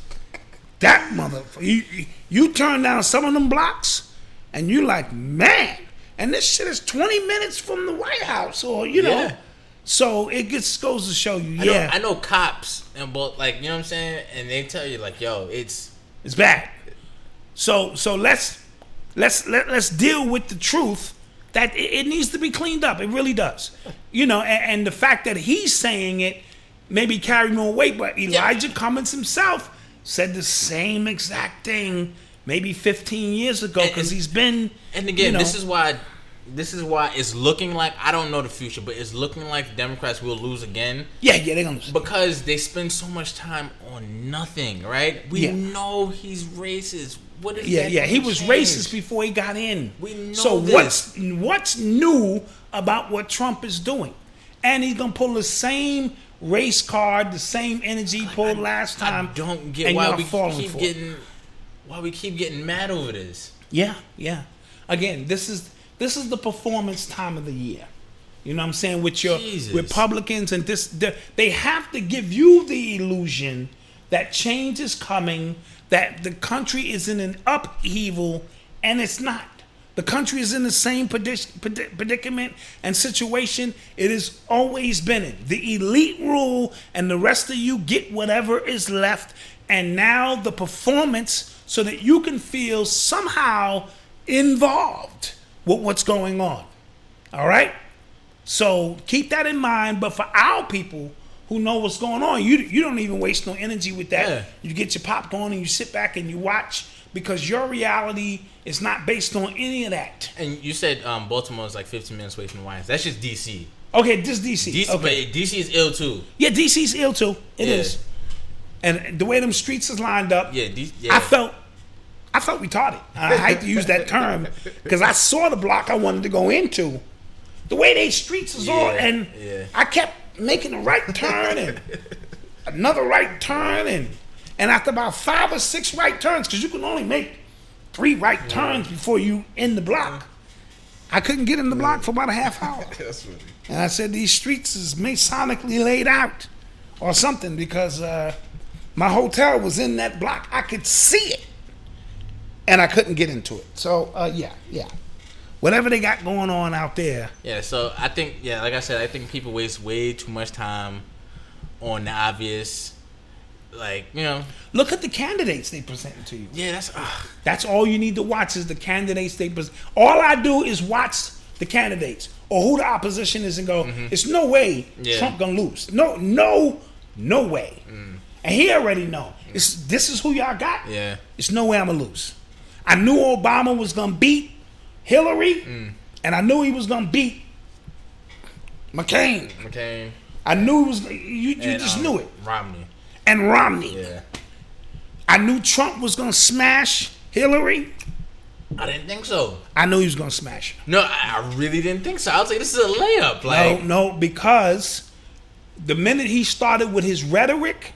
That motherfucker, you, you- turn down some of them blocks, and you're like, man, and this shit is twenty minutes from the White House, or you know. Yeah. So it gets goes to show you, I yeah, know, I know cops and both like you know what I'm saying, and they tell you like, yo, it's it's bad. So so let's let's let, let's deal with the truth that it, it needs to be cleaned up. It really does. You know, and, and the fact that he's saying it maybe carry more weight, but Elijah Cummings himself said the same exact thing maybe 15 years ago because he's been. And again, you know, this is why this is why it's looking like I don't know the future, but it's looking like Democrats will lose again. Yeah, yeah, they're gonna lose. because they spend so much time on nothing, right? We Yeah. know he's racist. What is Yeah, that yeah, he was change? racist before he got in. We know so this. what's what's new about what Trump is doing? And he's gonna pull the same race card, the same energy he pulled last time. I don't get why we keep getting why we keep getting mad over this. Yeah, yeah. Again, this is this is the performance time of the year. You know what I'm saying? With your Jesus. Republicans and this, the, they have to give you the illusion that change is coming, that the country is in an upheaval, and it's not. The country is in the same predic- predic- predicament and situation it has always been in. The elite rule, and the rest of you get whatever is left. And now the performance, so that you can feel somehow involved with what's going on. All right? So keep that in mind. But for our people who know what's going on, you you don't even waste no energy with that. Yeah. You get your popcorn and you sit back and you watch because your reality is not based on any of that. And you said um, Baltimore is like 15 minutes away from the Lions. That's just DC. Okay, this DC. DC, okay. DC is ill too. Yeah, DC's ill too. It Yeah. is. And the way them streets is lined up, Yeah, D- yeah. I felt I felt retarded. I hate to use that term because I saw the block I wanted to go into. The way they streets is all, and yeah. I kept making a right turn and another right turn, and and after about five or six right turns, because you can only make three right turns before you in the block. I couldn't get in the block for about a half hour. And I said, these streets is masonically laid out or something because uh, my hotel was in that block. I could see it. And I couldn't get into it. So, uh, yeah, yeah. Whatever they got going on out there. Yeah, so I think yeah, like I said, I think people waste way too much time on the obvious. Like you know, Look at the candidates they presenting to you. yeah, that's ugh. That's all you need to watch is the candidates they present. All I do is watch the candidates or who the opposition is and go, it's no way Mm-hmm. Yeah. Mm. Trump gonna lose. No, no, no way. And he already know. It's this is who y'all got. yeah. It's no way I'm gonna lose. I knew Obama was gonna beat Hillary, Mm. and I knew he was gonna beat McCain. McCain. I knew it was. You, you and, just um, knew it. Romney. And Romney. Yeah. I knew Trump was gonna smash Hillary. I didn't think so. I knew he was gonna smash her. No, I, really didn't think so. I was like, this is a layup. Like, no, no, because the minute he started with his rhetoric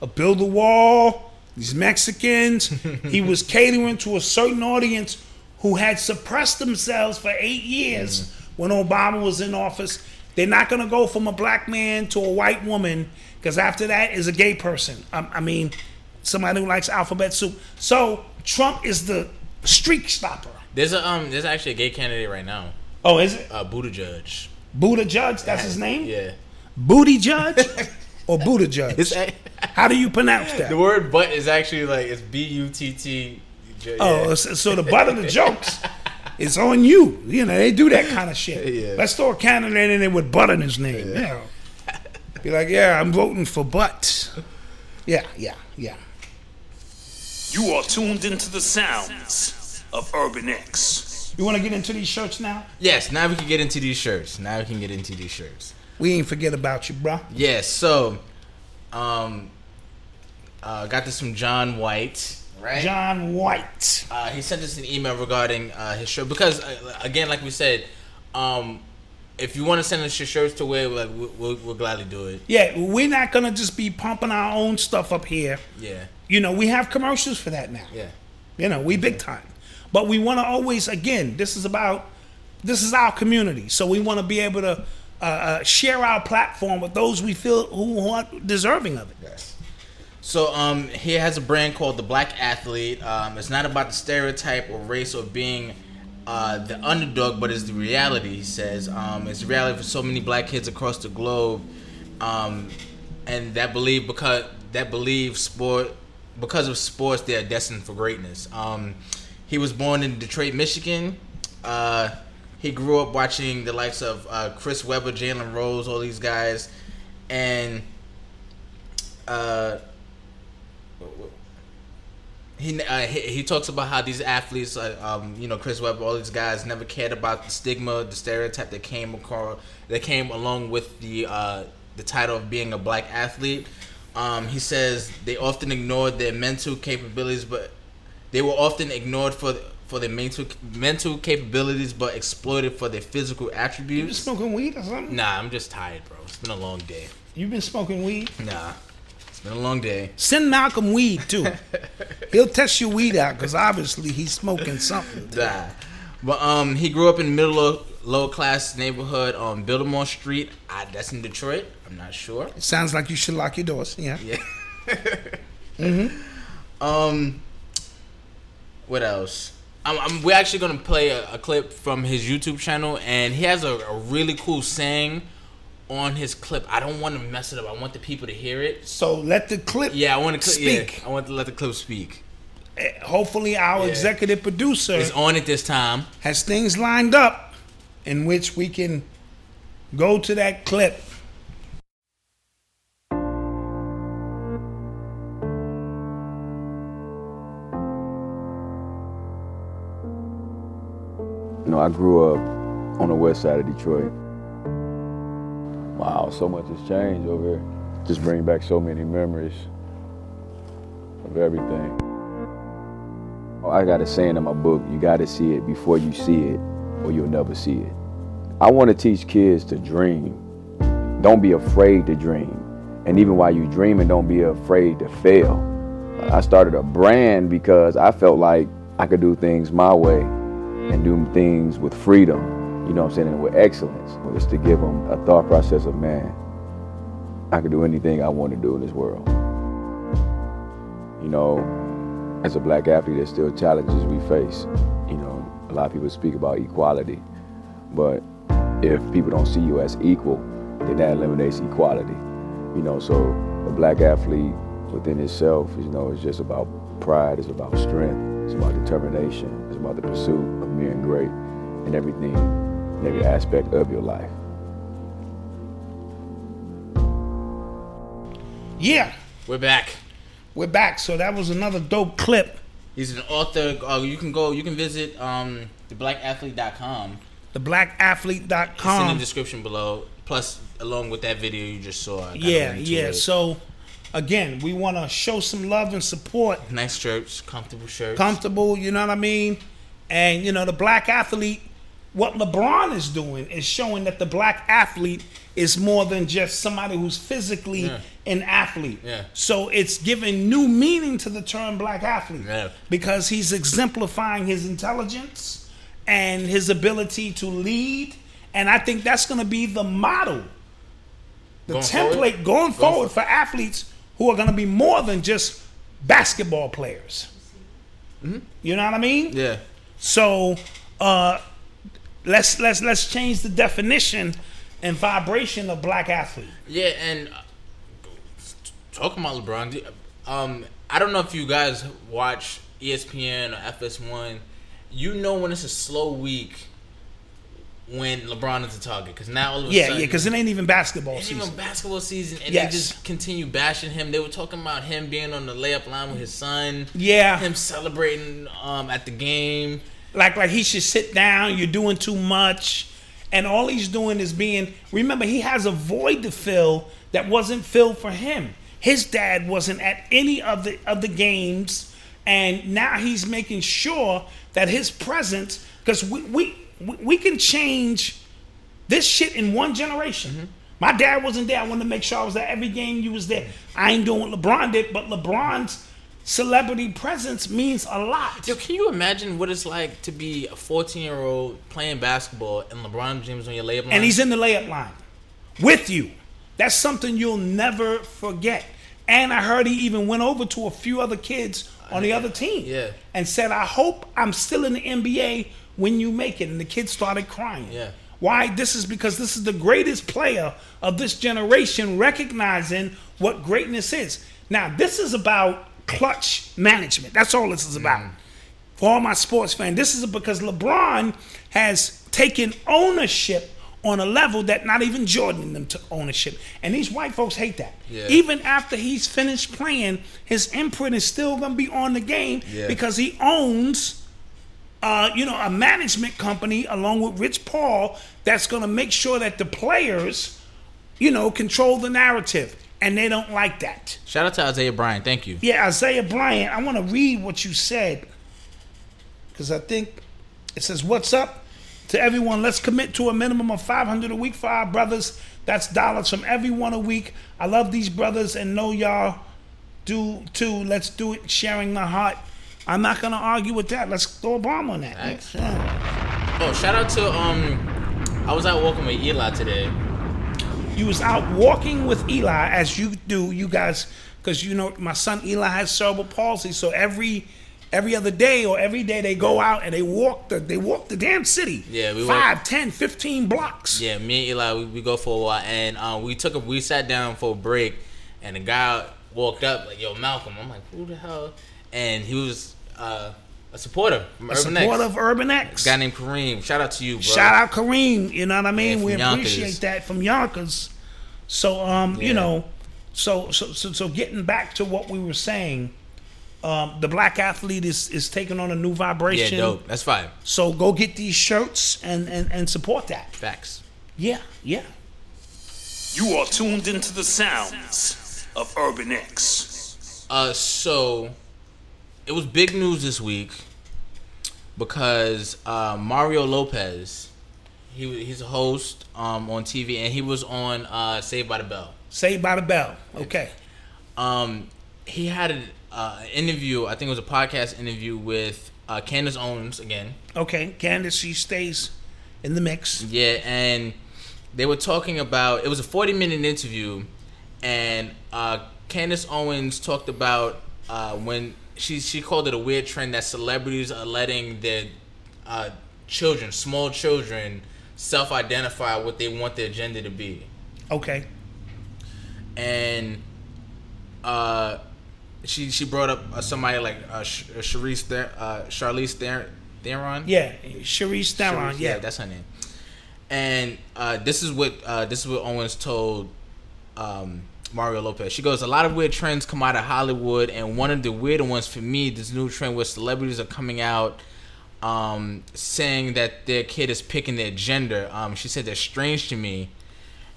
of build a wall, these Mexicans, he was catering to a certain audience who had suppressed themselves for eight years mm. when Obama was in office. They're not going to go from a black man to a white woman because after that is a gay person. I, I mean, somebody who likes alphabet soup. So Trump is the streak stopper. there's a um, there's actually a gay candidate right now. Oh, is it Uh, Buddha Judge. Buddha Judge? That's his name. Yeah. Booty Judge or Buddha Judge? How do you pronounce that? the word "butt" is actually like it's B U T T. Oh, so, the butt of the jokes is on you. You know, they do that kind of shit. Yeah. Let's throw a candidate in there with butt in his name. Yeah. Be like, yeah, I'm voting for butt. Yeah, yeah, yeah. You are tuned into the sounds of Urban X. You want to get into these shirts now? Yes. Now we can get into these shirts. Now we can get into these shirts. We ain't forget about you, bro. Yes. So, um, uh, got this from John White. Right. John White. Uh, he sent us an email regarding uh, his show because, uh, again, like we said, um, if you want to send us your shirts to wear, like we- we'll, we'll gladly do it. Yeah, we're not gonna just be pumping our own stuff up here. Yeah. You know, we have commercials for that now. Yeah. You know, we big time. But we want to always, again, this is about, this is our community. So we want to be able to uh, uh, share our platform with those we feel who are deserving of it. Yes. So um, he has a brand called the Black Athlete. Um, it's not about the stereotype or race or being uh, the underdog, but it's the reality. He says um, it's the reality for so many black kids across the globe, um, and that believe because that believe sport because of sports, they are destined for greatness. Um, he was born in Detroit, Michigan. Uh, he grew up watching the likes of uh, Chris Webber, Jalen Rose, all these guys, and uh, he, uh, he he talks about how these athletes, uh, um, you know, Chris Webber, all these guys, never cared about the stigma, the stereotype that came across, that came along with the uh, the title of being a black athlete. Um, he says they often ignored their mental capabilities, but they were often ignored for for their mental mental capabilities, but exploited for their physical attributes. You been smoking weed or something? Nah, I'm just tired, bro. It's been a long day. You been smoking weed? Nah, been a long day. Send Malcolm weed too. He'll test your weed out because obviously he's smoking something. Nah. But um, he grew up in middle low, low class neighborhood on Biltmore Street. I, that's in Detroit. I'm not sure. It sounds like you should lock your doors. Yeah. Yeah. Mm-hmm. Um, what else? I'm, I'm, we're actually gonna play a, a clip from his YouTube channel, and he has a, a really cool saying on his clip. I don't want to mess it up. I want the people to hear it. So let the clip. Yeah, I want to speak. Yeah, I want to let the clip speak. Eh, Hopefully, our Yeah. executive producer is on it this time. has things lined up in which we can go to that clip. You know, I grew up on the west side of Detroit. Wow, so much has changed over here. Just bring back so many memories of everything. Oh, I got a saying in my book, you got to see it before you see it, or you'll never see it. I want to teach kids to dream. Don't be afraid to dream. And even while you're dreaming, don't be afraid to fail. I started a brand because I felt like I could do things my way and do things with freedom, you know what I'm saying, and with excellence. It's to give them a thought process of, man, I can do anything I want to do in this world. You know, as a black athlete, there's still challenges we face. You know, a lot of people speak about equality, but if people don't see you as equal, then that eliminates equality. You know, so the black athlete within itself, you know, is just about pride, it's about strength, it's about determination, it's about the pursuit of being great and everything, in every aspect of your life. Yeah, We're back. we're back. So that was another dope clip. He's an author. Uh, you can go. You can visit um, theblackathlete.com. It's in the description below. Plus, along with that video you just saw. Yeah, a link to yeah. it. So again, we want to show some love and support. nice shirts, comfortable shirts. comfortable, you know what I mean? And you know, the black athlete, what LeBron is doing is showing that the black athlete is more than just somebody who's physically Yeah. an athlete. Yeah. So it's giving new meaning to the term black athlete Yeah. because he's exemplifying his intelligence and his ability to lead. And I think that's going to be the model, the Going template forward? going Going forward for athletes who are going to be more than just basketball players. You know what I mean? yeah. So uh, let's let's let's change the definition and vibration of black athlete. Yeah, and uh, talking about LeBron, um, I don't know if you guys watch ESPN or FS1. You know when it's a slow week when LeBron is the target because now all of a Yeah, sudden, yeah, because it ain't even basketball It's season. even basketball season, and Yes. they just continue bashing him. They were talking about him being on the layup line with his son. Yeah. him celebrating um, at the game. Like like he should sit down. You're doing too much, and all he's doing is being. Remember, he has a void to fill that wasn't filled for him. His dad wasn't at any of the of the games, and now he's making sure that his presence, because we, we we can change this shit in one generation. Mm-hmm. My dad wasn't there. I wanted to make sure I was at every game you was there. I ain't doing what LeBron did, but LeBron's celebrity presence means a lot. Yo, can you imagine what it's like to be a 14 year old playing basketball and LeBron James on your layup line? and he's in the layup line with you. That's something you'll never forget. And I heard he even went over to a few other kids on the other team Yeah. and said, I hope I'm still in the NBA when you make it. And the kids started crying. Yeah. Why? This is because this is the greatest player of this generation recognizing what greatness is. Now, this is about clutch management. That's all this is about. For all my sports fans, this is because LeBron has taken ownership on a level that not even Jordan and them took ownership. And these white folks hate that. Yeah. Even after he's finished playing, his imprint is still gonna be on the game Yeah. because he owns uh, you know, a management company along with Rich Paul that's going to make sure that the players, you know, control the narrative. And they don't like that. Shout out to Isaiah Bryan. Thank you. Yeah, Isaiah Bryant, I want to read what you said because I think it says, What's up to everyone? Let's commit to a minimum of 500 a week for our brothers. That's dollars from everyone a week. I love these brothers and know y'all do too. Let's do it. Sharing my heart. I'm not going to argue with that. Let's throw a bomb on that. Yeah. Oh, shout out to um, I was out walking with Eli today. You was out walking with Eli as you do, you guys, because you know my son Eli has cerebral palsy. So every every other day or every day they go out and they walk the they walk the damn city. Yeah, we five, walk- 10, 15 blocks. Yeah, me and Eli, we, we go for a while, and um, we took a we sat down for a break, and the guy walked up like, "Yo, Malcolm." I'm like, "Who the hell?" And he was uh, a supporter from A Urban supporter X. of Urban X. A guy named Kareem. Shout out to you, bro. Shout out Kareem, you know what I mean? Yeah, we from Yonkers. appreciate that from Yonkers. So um, Yeah. you know, so so so so getting back to what we were saying, um, the black athlete is is taking on a new vibration. Yeah, vibration. dope. That's fine. So go get these shirts and and, and support that. Facts. Yeah, yeah. You are tuned into the sounds of Urban X. Uh, so it was big news this week because uh, Mario Lopez, he he's a host um, on TV, and he was on uh, Saved by the Bell. Saved by the Bell. Okay. Um, he had an uh, interview. I think it was a podcast interview with uh, Candace Owens again. Okay. Candace, she stays in the mix. Yeah, and they were talking about it was a 40 minute interview, and uh, Candace Owens talked about uh, when she she called it a weird trend that celebrities are letting their uh, children, small children, self identify what they want their gender to be, Okay. and uh, she she brought up uh, somebody like uh, Sh- uh, Charlize Ther- uh, Charlize Ther- Theron. Yeah. Sharice Theron. Sharice, Yeah. that's her name. And uh, this is what uh, this is what Owens told um, Mario Lopez. She goes, "A lot of weird trends come out of Hollywood, and one of the weirder ones for me, this new trend where celebrities are coming out." Um, saying that their kid is picking their gender. Um, she said that's strange to me,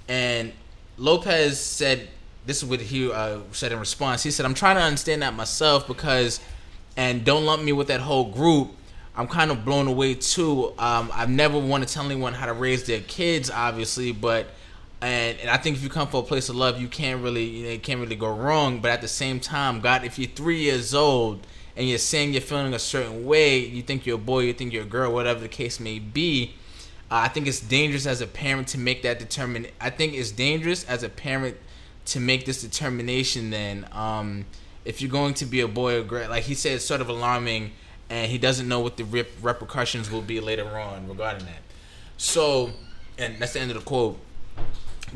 and Lopez said this is what he uh, said in response. He said, "I'm trying to understand that myself because, and don't lump me with that whole group. I'm kind of blown away too. Um, I've never want to tell anyone how to raise their kids, obviously, but." And, and I think if you come for a place of love, you can't really you, know, can't really go wrong. But at the same time, God, if you're three years old and you're saying you're feeling a certain way, you think you're a boy, you think you're a girl, whatever the case may be, uh, I think it's dangerous as a parent to make that determine. I think it's dangerous as a parent to make this determination. Then, um, if you're going to be a boy or girl, like he said, it's sort of alarming, and he doesn't know what the rep- repercussions will be later on regarding that. So, and that's the end of the quote.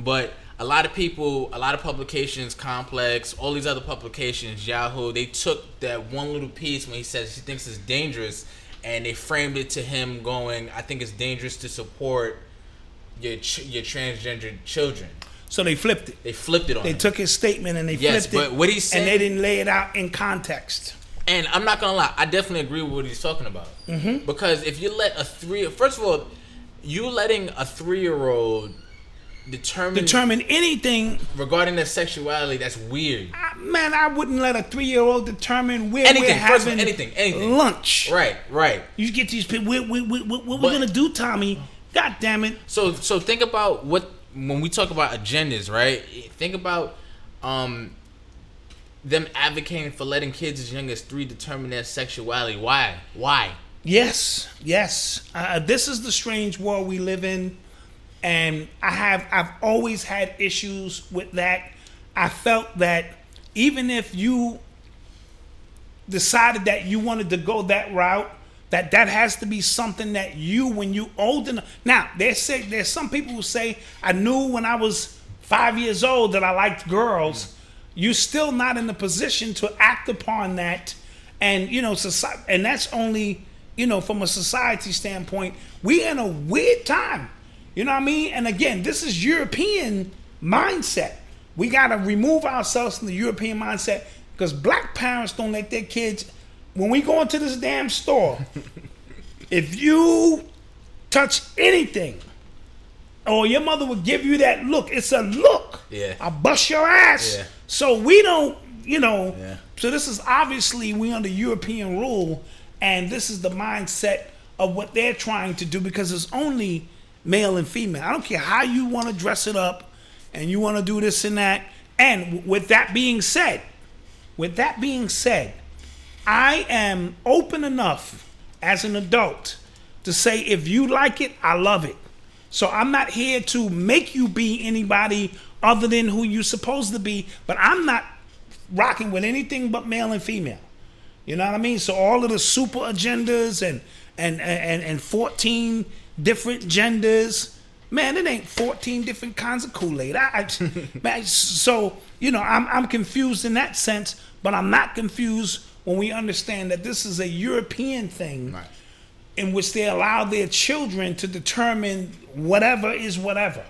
But a lot of people, a lot of publications, Complex, all these other publications, Yahoo, they took that one little piece when he says he thinks it's dangerous, and they framed it to him going, "I think it's dangerous to support your ch- your transgender children." So they flipped it. They flipped it on. They him. took his statement and they Yes, flipped it. but what he's and they didn't lay it out in context. And I'm not gonna lie, I definitely agree with what he's talking about. Mm-hmm. Because if you let a three, first of all, you letting a three year old determine Determine anything, regarding their sexuality, that's weird. man. I wouldn't let a three-year-old determine where Anything, we're having anything, anything. lunch. Right, right. You get these people. What, what, what, what, what But- we gonna do, Tommy? God damn it! So so think about what when we talk about agendas, right? Think about um them advocating for letting kids as young as three determine their sexuality. Why? Why? Yes, yes. Uh, this is the strange world we live in, and I have I've always had issues with that. I felt that even if you decided that you wanted to go that route, that that has to be something that you, when you old enough. Now, they say there's some people who say I knew when I was five years old that I liked girls. you're still not in the position to act upon that. And you know, society, and that's only you know from a society standpoint. We in a weird time. You know what I mean? And again, this is European mindset. We got to remove ourselves from the European mindset because black parents don't let their kids. When we go into this damn store, if you touch anything, or your mother would give you that look, it's a look. Yeah. I bust your ass. Yeah. So we don't, you know. Yeah. So this is obviously we under European rule, and this is the mindset of what they're trying to do because it's only male and female. I don't care how you want to dress it up, and you want to do this and that. And with that being said, with that being said, I am open enough as an adult to say if you like it, I love it. So I'm not here to make you be anybody other than who you're supposed to be, but I'm not rocking with anything but male and female. You know what I mean? So all of the super agendas and and and and 14 different genders, man, it ain't 14 different kinds of Kool-Aid. I, I man, so you know, I'm I'm confused in that sense, but I'm not confused when we understand that this is a European thing in which they allow their children to determine whatever is whatever.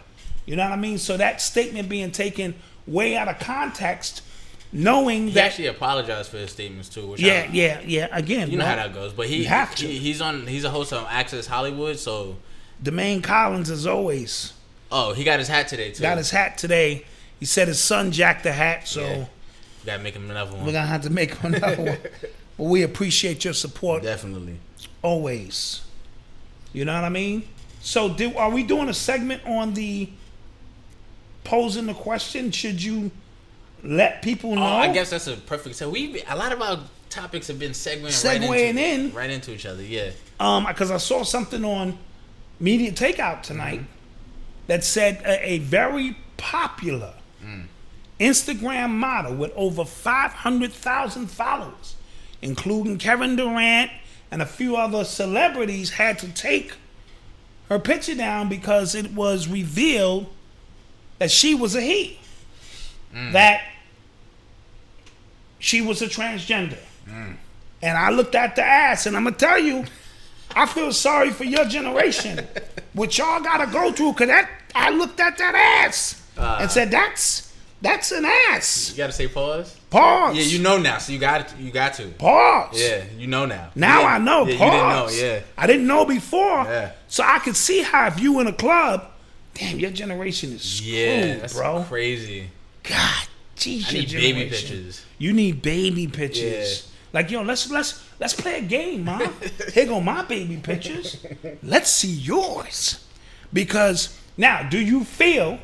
You know what I mean? So that statement being taken way out of context, knowing He that actually apologized for his statements too. Which yeah, I, yeah, yeah. Again, You know well, how that goes, but he, you have to. he he's on he's a host on Access Hollywood, so Demaine Collins, is always, oh he got his hat today too. got his hat today. He said his son jacked the hat, so Yeah. Gotta make him another one. we're gonna have to make another one. But we appreciate your support Definitely. always. You know what I mean? So, do are we doing a segment on the posing the question? Should you let people know? Oh, I guess that's a perfect. So we a lot of our topics have been segueing, right, into, in. right into each other. Yeah. um, because I saw something on Media Takeout tonight that said a, a very popular Instagram model with over 500,000 followers, including Kevin Durant and a few other celebrities, had to take her picture down because it was revealed that she was a he, Mm. that she was a transgender. Mm. And I looked at the ass, and I'm gonna tell you, I feel sorry for your generation, what y'all gotta go through. Cause that I looked at that ass and uh. said, "That's that's an ass." You gotta say pause. Pause. Yeah, you know now, so you got. You got to. Pause. Yeah, you know now. Now. I know. Yeah, Pause. you didn't know. Yeah. I didn't know before. Yeah. So I could see how if you in a club, damn, your generation is screwed, Yeah, that's bro. crazy. God, geez, I need baby pictures. You need baby pictures. Like yo, let's let's let's play a game, mom. Here go my baby pictures. Let's see yours. Because now, do you feel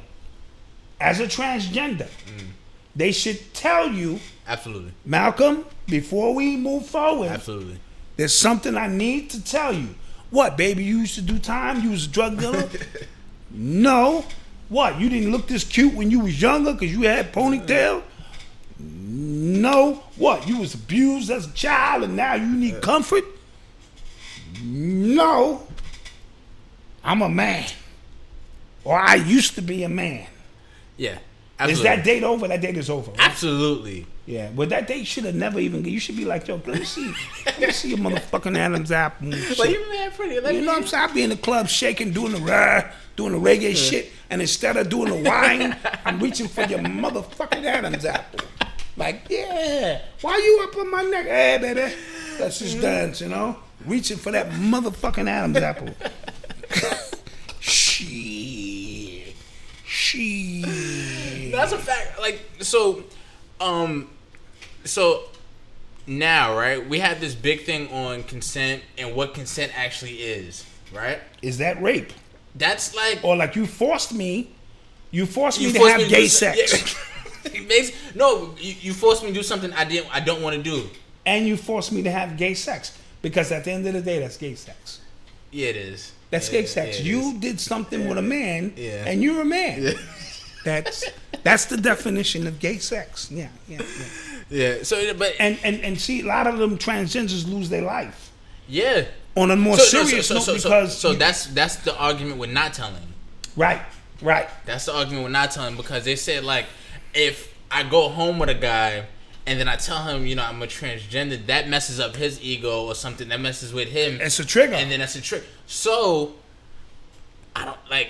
as a transgender, Mm. they should tell you, Absolutely. Malcolm, before we move forward, Absolutely. there's something I need to tell you. What, baby? You used to do time? You was a drug dealer? no. What? You didn't look this cute when you was younger because you had ponytail? No. What? You was abused as a child and now you need comfort? No. I'm a man. Or I used to be a man. Yeah. Absolutely. Is that date over? That date is over. right? Absolutely. Yeah, but that date should have never even. You should be like, yo, let me see, let me see your motherfucking Adam's apple. shit. you man pretty. Let you know what I'm saying? I be in the club shaking, doing the rah, doing the reggae shit, and instead of doing the wine, I'm reaching for your motherfucking Adam's apple. Like, yeah, why you up on my neck? Hey, baby, let's just dance, you know? Reaching for that motherfucking Adam's apple. shit, shit. That's a fact. Like so, um, so now, right? We have this big thing on consent and what consent actually is, right? Is that rape? That's like Or like you forced me, you forced me you to have me gay some- sex. Yeah. Makes- no, you, you forced me to do something I didn't. I don't want to do. and you forced me to have gay sex because at the end of the day, that's gay sex. Yeah, it is. That's Yeah, gay sex. yeah, you is. did something with a man, Yeah. and you're a man. That's that's the definition of gay sex. Yeah, yeah, yeah. Yeah. So, but And and and see, a lot of them transgenders lose their life yeah. on a more So, serious so, note so, so, because so you- that's that's the argument we're not telling. right, right. That's the argument we're not telling because they said like if I go home with a guy and then I tell him, you know, I'm a transgender, that messes up his ego or something. That messes with him. It's a trigger. And then that's a trick. So I don't like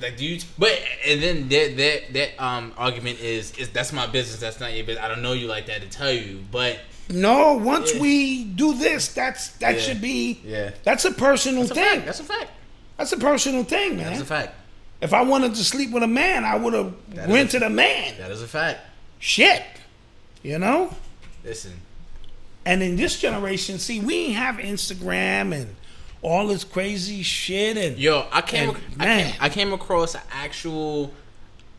like do you but and then that that that um argument is is that's my business, that's not your business. I don't know you like that to tell you. But No, once Yeah. we do this, that's that Yeah. should be Yeah. That's a personal that's a thing. fact. That's a fact. That's a personal thing, man. That's a fact. If I wanted to sleep with a man, I would have That is rented a man. That is a fact. Shit, you know. Listen. And in this generation, see, we have Instagram and all this crazy shit. And Yo, I came, and, I man, came I came across an actual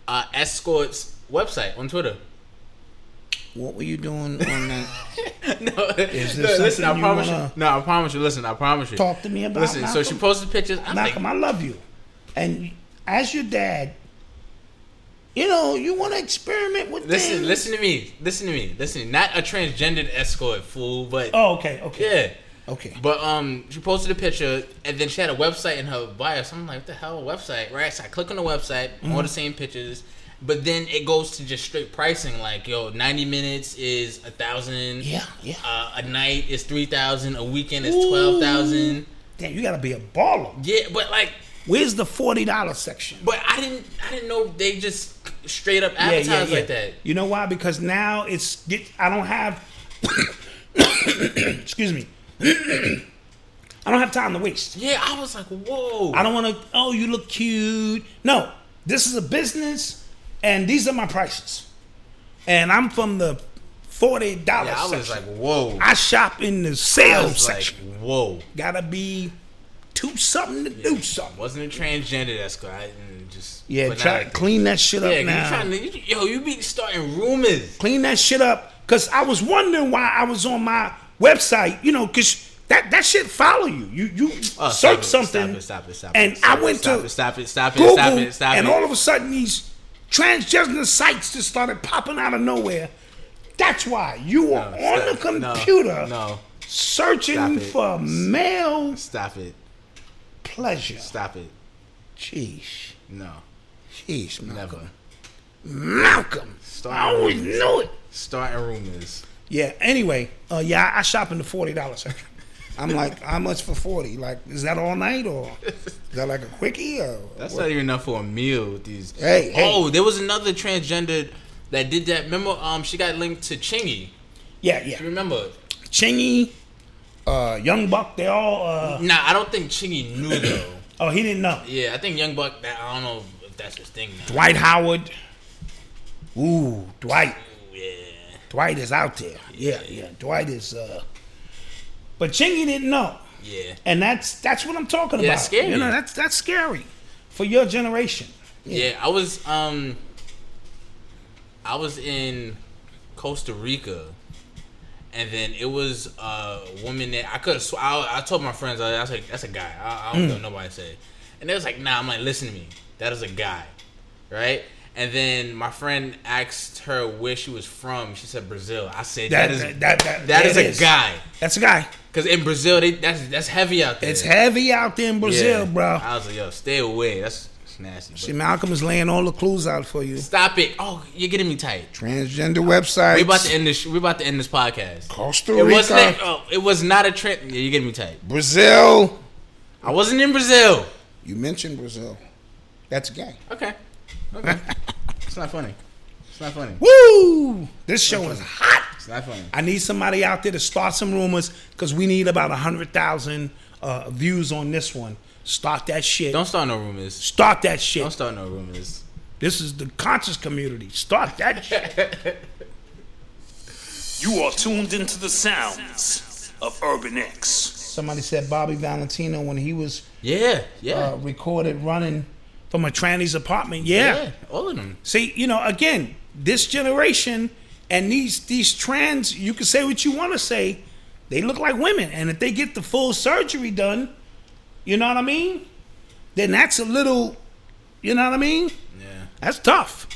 uh, escorts website on Twitter. what were you doing on that? no, Is no, listen, I promise you. No, I promise you. Listen, I promise you. Talk to me about Listen, so she posted pictures. I'm like, Malcolm, I love you, and as your dad, you know you want to experiment with listen, things. listen to me. Listen to me. Listen. Not a transgendered escort, fool. But Oh, okay, okay, yeah. Okay. But um, she posted a picture, and then she had a website in her bio. So I'm like, what the hell, a website? Right? So I click on the website, all Mhm. the same pictures, but then it goes to just straight pricing. Like, yo, 90 minutes is a thousand. Yeah, yeah. Uh, a night is three thousand. A weekend is Ooh. twelve thousand. Damn, you gotta be a baller. Yeah, but like, where's the forty dollar section? But I didn't, I didn't know they just straight up advertise like that. You know why? Because now it's get. I don't have. excuse me. I don't have time to waste. Yeah, I was like, whoa. I don't want to. Oh, you look cute. No, this is a business, and these are my prices. And I'm from the forty dollar Yeah, I section. was like, whoa. I shop in the I sales was like, section. whoa. Gotta be two something to do something. Wasn't a transgender escort. I didn't just Yeah, try to clean that shit up yeah, now. You to, yo, you be starting rumors. clean that shit up because I was wondering why I was on my website, you know, because that that shit follow you. You you Oh, search it, something, Stop it, stop it, stop it. and stop I it, went stop to it, stop it, stop it, Google, stop it, stop it. and all of a sudden these transgender sites just started popping out of nowhere. That's why you were No, on the stop. No, computer no. searching for male Stop it. pleasure. Stop it. Jeez, No. jeez, Never. Malcolm. Malcolm. Starting I always rumors. knew it. Starting rumors. Yeah. Anyway, uh, yeah, I, I shop in the forty dollars section. I'm like, how much for forty? Like, is that all night or is that like a quickie or? That's what? not even enough for a meal with these. Hey, hey. Oh, there was another transgender that did that. Remember, um, she got linked to Chingy. Yeah, yeah. You remember? Chingy, uh, Young Buck, they all. Uh, Nah, I don't think Chingy knew though. oh, he didn't know. yeah, I think Young Buck. That I don't know if that's his thing now. Dwight Howard. Ooh, Dwight. Yeah. Dwight is out there. Yeah, yeah. Dwight is. uh But Chingy didn't know, Yeah. and that's that's what I'm talking Yeah, about. that's scary. You know, that's that's scary for your generation. Yeah, I was um I was in Costa Rica and then it was a woman that I could have sw- I, I told my friends I, I was like that's a guy. I, I don't Mm. know nobody say. And they was like, "Nah." I'm like, "Listen to me. That is a guy." Right? And then my friend asked her where she was from. She said Brazil. I said That- that is that- that- that- that is that a guy. That's a guy. Cuz in Brazil they that's that's heavy out there. It's heavy out there in Brazil, Yeah. bro. I was like, "Yo, stay away. That's, that's nasty." See, Malcolm is laying all the clues out for you. Stop it! Oh, you're getting me tight. Transgender website. We about to end this. We about to end this podcast. Costa It Rica. wasn't. Oh, it was not a trend. Yeah, you're getting me tight. Brazil. I wasn't in Brazil. You mentioned Brazil. That's gay. Okay. Okay. It's not funny. It's not funny. Woo! This show is hot. It's not funny. I need somebody out there to start some rumors because we need about a hundred thousand uh, views on this one. Start that shit. Don't start no rumors. Start that shit. Don't start no rumors. This is the conscious community. Start that shit. You are tuned into the sounds of Urban X. Somebody said Bobby Valentino when he was Yeah. Yeah. uh, recorded running from a tranny's apartment. Yeah. all of them. See, you know, again, this generation and these these trans, you can say what you want to say, they look like women, and if they get the full surgery done, you know what I mean? Then that's a little, you know what I mean? Yeah. That's tough.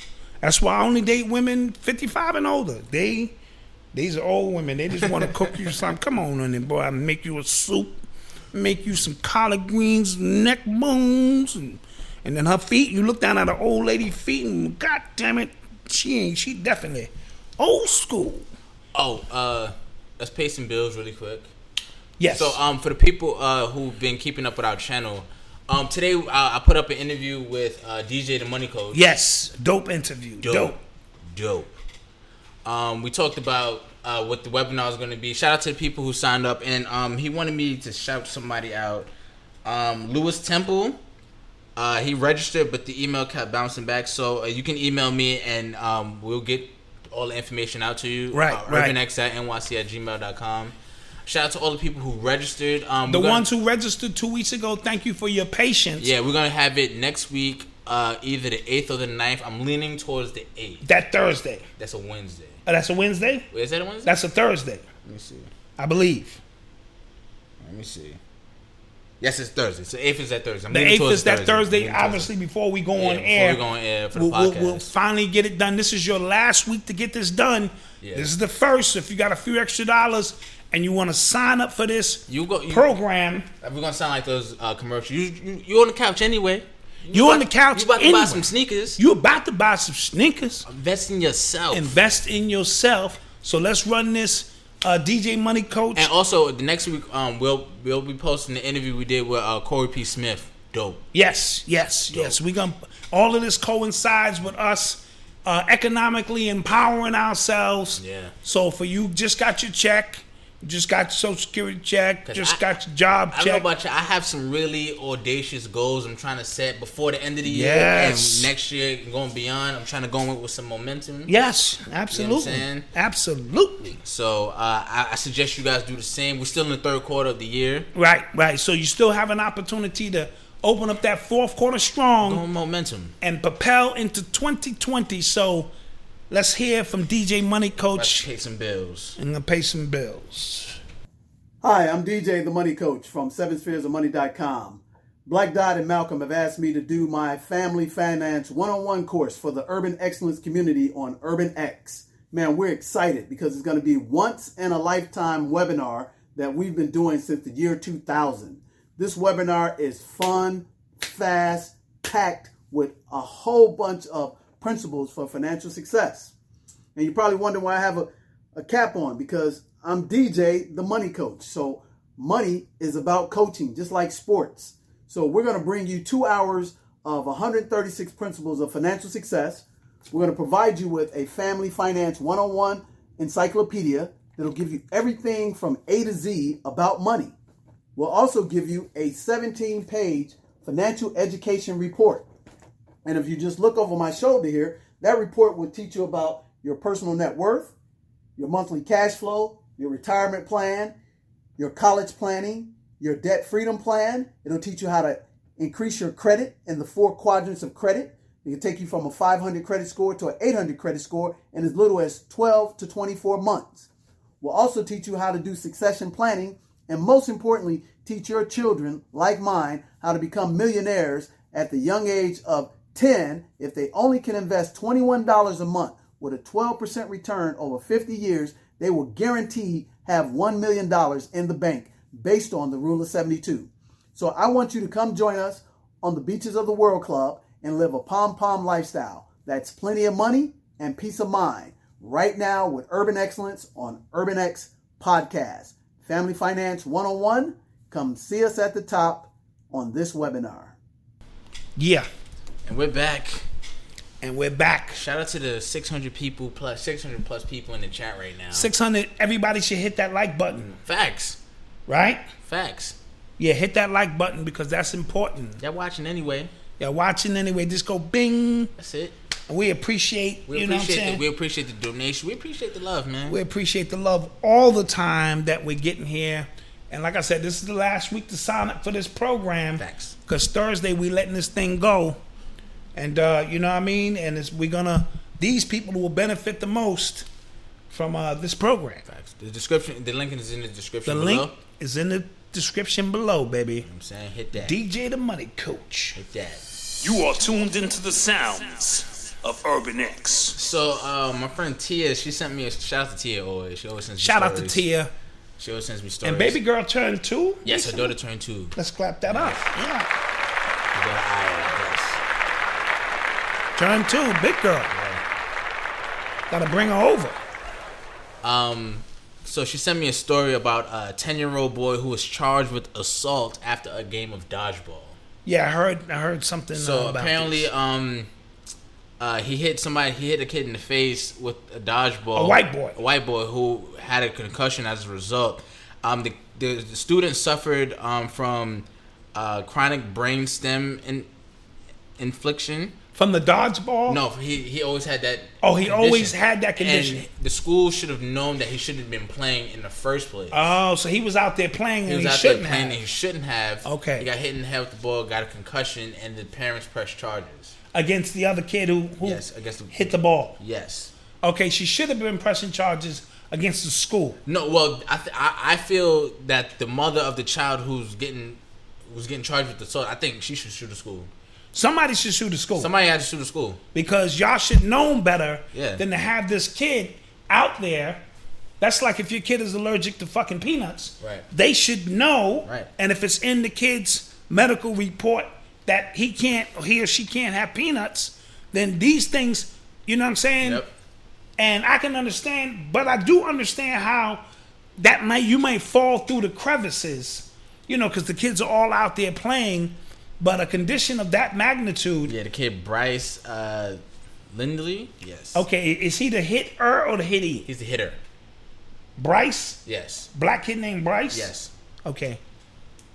That's why I only date women 55 and older. They, these are old women. They just want to cook you something. Come on, honey, boy. I'll make you a soup, make you some collard greens, neck bones, and, and then her feet. You look down at her old lady feet, and God damn it, she ain't. She definitely old school. Oh, uh, let's pay some bills really quick. Yes. So, um, for the people uh, who've been keeping up with our channel, um, today uh, I put up an interview with uh, DJ the Money Coach. Yes, dope interview. Dope. Dope. Dope. Um, we talked about uh, what the webinar is going to be. Shout out to the people who signed up, and um, he wanted me to shout somebody out. Um, Lewis Temple. Uh, he registered, but the email kept bouncing back. So uh, you can email me, and um, we'll get all the information out to you. Right, uh, right. urbanx at nyc at gmail.com. Shout out to all the people who registered. Um, The we're gonna- ones who registered two weeks ago, thank you for your patience. Yeah, we're gonna have it next week, uh, either the eighth or the 9th. I'm leaning towards the eighth. That Thursday. That's a Wednesday. Oh, that's a Wednesday? Wait, is that a Wednesday? That's a Thursday, Let me see. I believe. Let me see. Yes, it's Thursday. So eighth is that Thursday. I'm The eighth is that Thursday. Towards Obviously, before we go Yeah, on before air, we go on air for the we'll, we'll- podcast. we'll finally get it done. This is your last week to get this done. Yeah. This is the first. If you got a few extra dollars and you want to sign up for this You go. You, program, We're gonna sound like those uh, commercials. You, you you on the couch anyway. you're on the couch. You about to anyway. buy some sneakers. You about to buy some sneakers. Invest in yourself. Invest in yourself. So let's run this uh, DJ Money Coach. and also the next week, um, we'll we'll be posting the interview we did with uh, Corey P. Smith. Dope. Yes, yes, yes. We gonna all of this coincides with us uh, economically empowering ourselves. Yeah. So for you, just got your check, just got your social security check, just I- got your job I don't check. know about you. I have some really audacious goals I'm trying to set before the end of the year Yes. and next year and going beyond. I'm trying to go in with some momentum. yes, You know absolutely, absolutely. So uh, I, I suggest you guys do the same. We're still in the third quarter of the year. Right, right. So you still have an opportunity to open up that fourth quarter strong Going momentum. and propel into 2020. So let's hear from DJ Money Let's Coach pay some bills. and gonna pay some bills. Hi, I'm DJ the Money Coach from SevenSpheresOfMoney.com. Black Dot and Malcolm have asked me to do my family finance one-on-one course for the Urban Excellence community on Urban X. Man, we're excited because it's going to be once in a lifetime webinar that we've been doing since the year 2000. This webinar is fun, fast, packed with a whole bunch of principles for financial success. And you probably wonder why I have a, a cap on because I'm DJ, the money coach. So money is about coaching, just like sports. So we're going to bring you two hours of 136 principles of financial success. We're going to provide you with a family finance one-on-one encyclopedia that'll give you everything from A to Z about money. We'll also give you a 17-page financial education report. And if you just look over my shoulder here, that report will teach you about your personal net worth, your monthly cash flow, your retirement plan, your college planning, your debt freedom plan. It'll teach you how to increase your credit in the four quadrants of credit. It can take you from a 500 credit score to an 800 credit score in as little as 12 to 24 months. We'll also teach you how to do succession planning and most importantly, teach your children, like mine, how to become millionaires at the young age of 10 if they only can invest $21 a month with a 12% return over 50 years, they will guarantee have $1 million in the bank based on the rule of 72. So I want you to come join us on the beaches of the World Club and live a pom pom lifestyle. That's plenty of money and peace of mind right now with Urban Excellence on Urban X Podcast. Family Finance 101. Come see us at the top on this webinar. Yeah, And we're back. and we're back. Shout out to the 600 people plus 600 plus people in the chat right now. 600. Everybody should hit that like button, Facts. right? Facts. Yeah, hit that like button because that's important. Y'all watching anyway. Y'all watching anyway, just go bing. That's it. And we appreciate, We you know what I'm appreciate saying? the, we appreciate the donation. We appreciate the love, man. We appreciate the love all the time that we're getting here. And like I said, this is the last week to sign up for this program. Facts. Because Thursday we letting this thing go. And uh, you know what I mean? And it's, we're gonna these people will benefit the most from uh, this program. Facts. The description, the link is in the The description below. The link is in the description below, baby. I'm saying hit that. DJ the Money Coach. hit that. You are tuned into the sounds of Urban X. So, uh, my friend Tia, she sent me a shout out to Tia always. She always sends me Shout out to. Tia. She always sends me stories. And baby girl turned two. Yes, her daughter turned two. Let's clap that up. Yeah. Her daughter Aya, yes. Turn two, big girl. Gotta bring her over. Um, so she sent me a story about a ten-year-old boy who was charged with assault after a game of dodgeball. Yeah, I heard. I heard something. So uh, apparently, this. um, uh, he hit somebody. He hit a kid in the face with a dodgeball. A white boy. A white boy who had a concussion as a result. Um, the the, the student suffered um, from uh, chronic brain stem in, infliction. From the dodgeball. No, he he always had that. Oh, he always had that condition. And the school should have known that he shouldn't have been playing in the first place. Oh, so he was out there playing he and was he out shouldn't playing have. and he shouldn't have. Okay. He got hit in the head with the ball, got a concussion, and the parents pressed charges. against the other kid who, who Yes, against the- hit the ball. Yes. Okay, she should have been pressing charges against the school. No, well, I, th- I I feel that the mother of the child who's getting was getting charged with assault. I think she should sue the school. Somebody should sue the school. Somebody had to sue the school. because y'all should known better Yeah. than to have this kid out there. That's like if your kid is allergic to fucking peanuts. Right. They should know. Right. And if it's in the kid's medical report that he can't, or he or she can't have peanuts, then these things, you know what I'm saying? Yep. And I can understand, but I do understand how that might you might fall through the crevices, you know, because the kids are all out there playing. But a condition of that magnitude, Yeah, the kid Bryce uh, Lindley. Yes. Okay, is he the hitter or the hitty? He's the hitter. Bryce? Yes. Black kid named Bryce? Yes. Okay.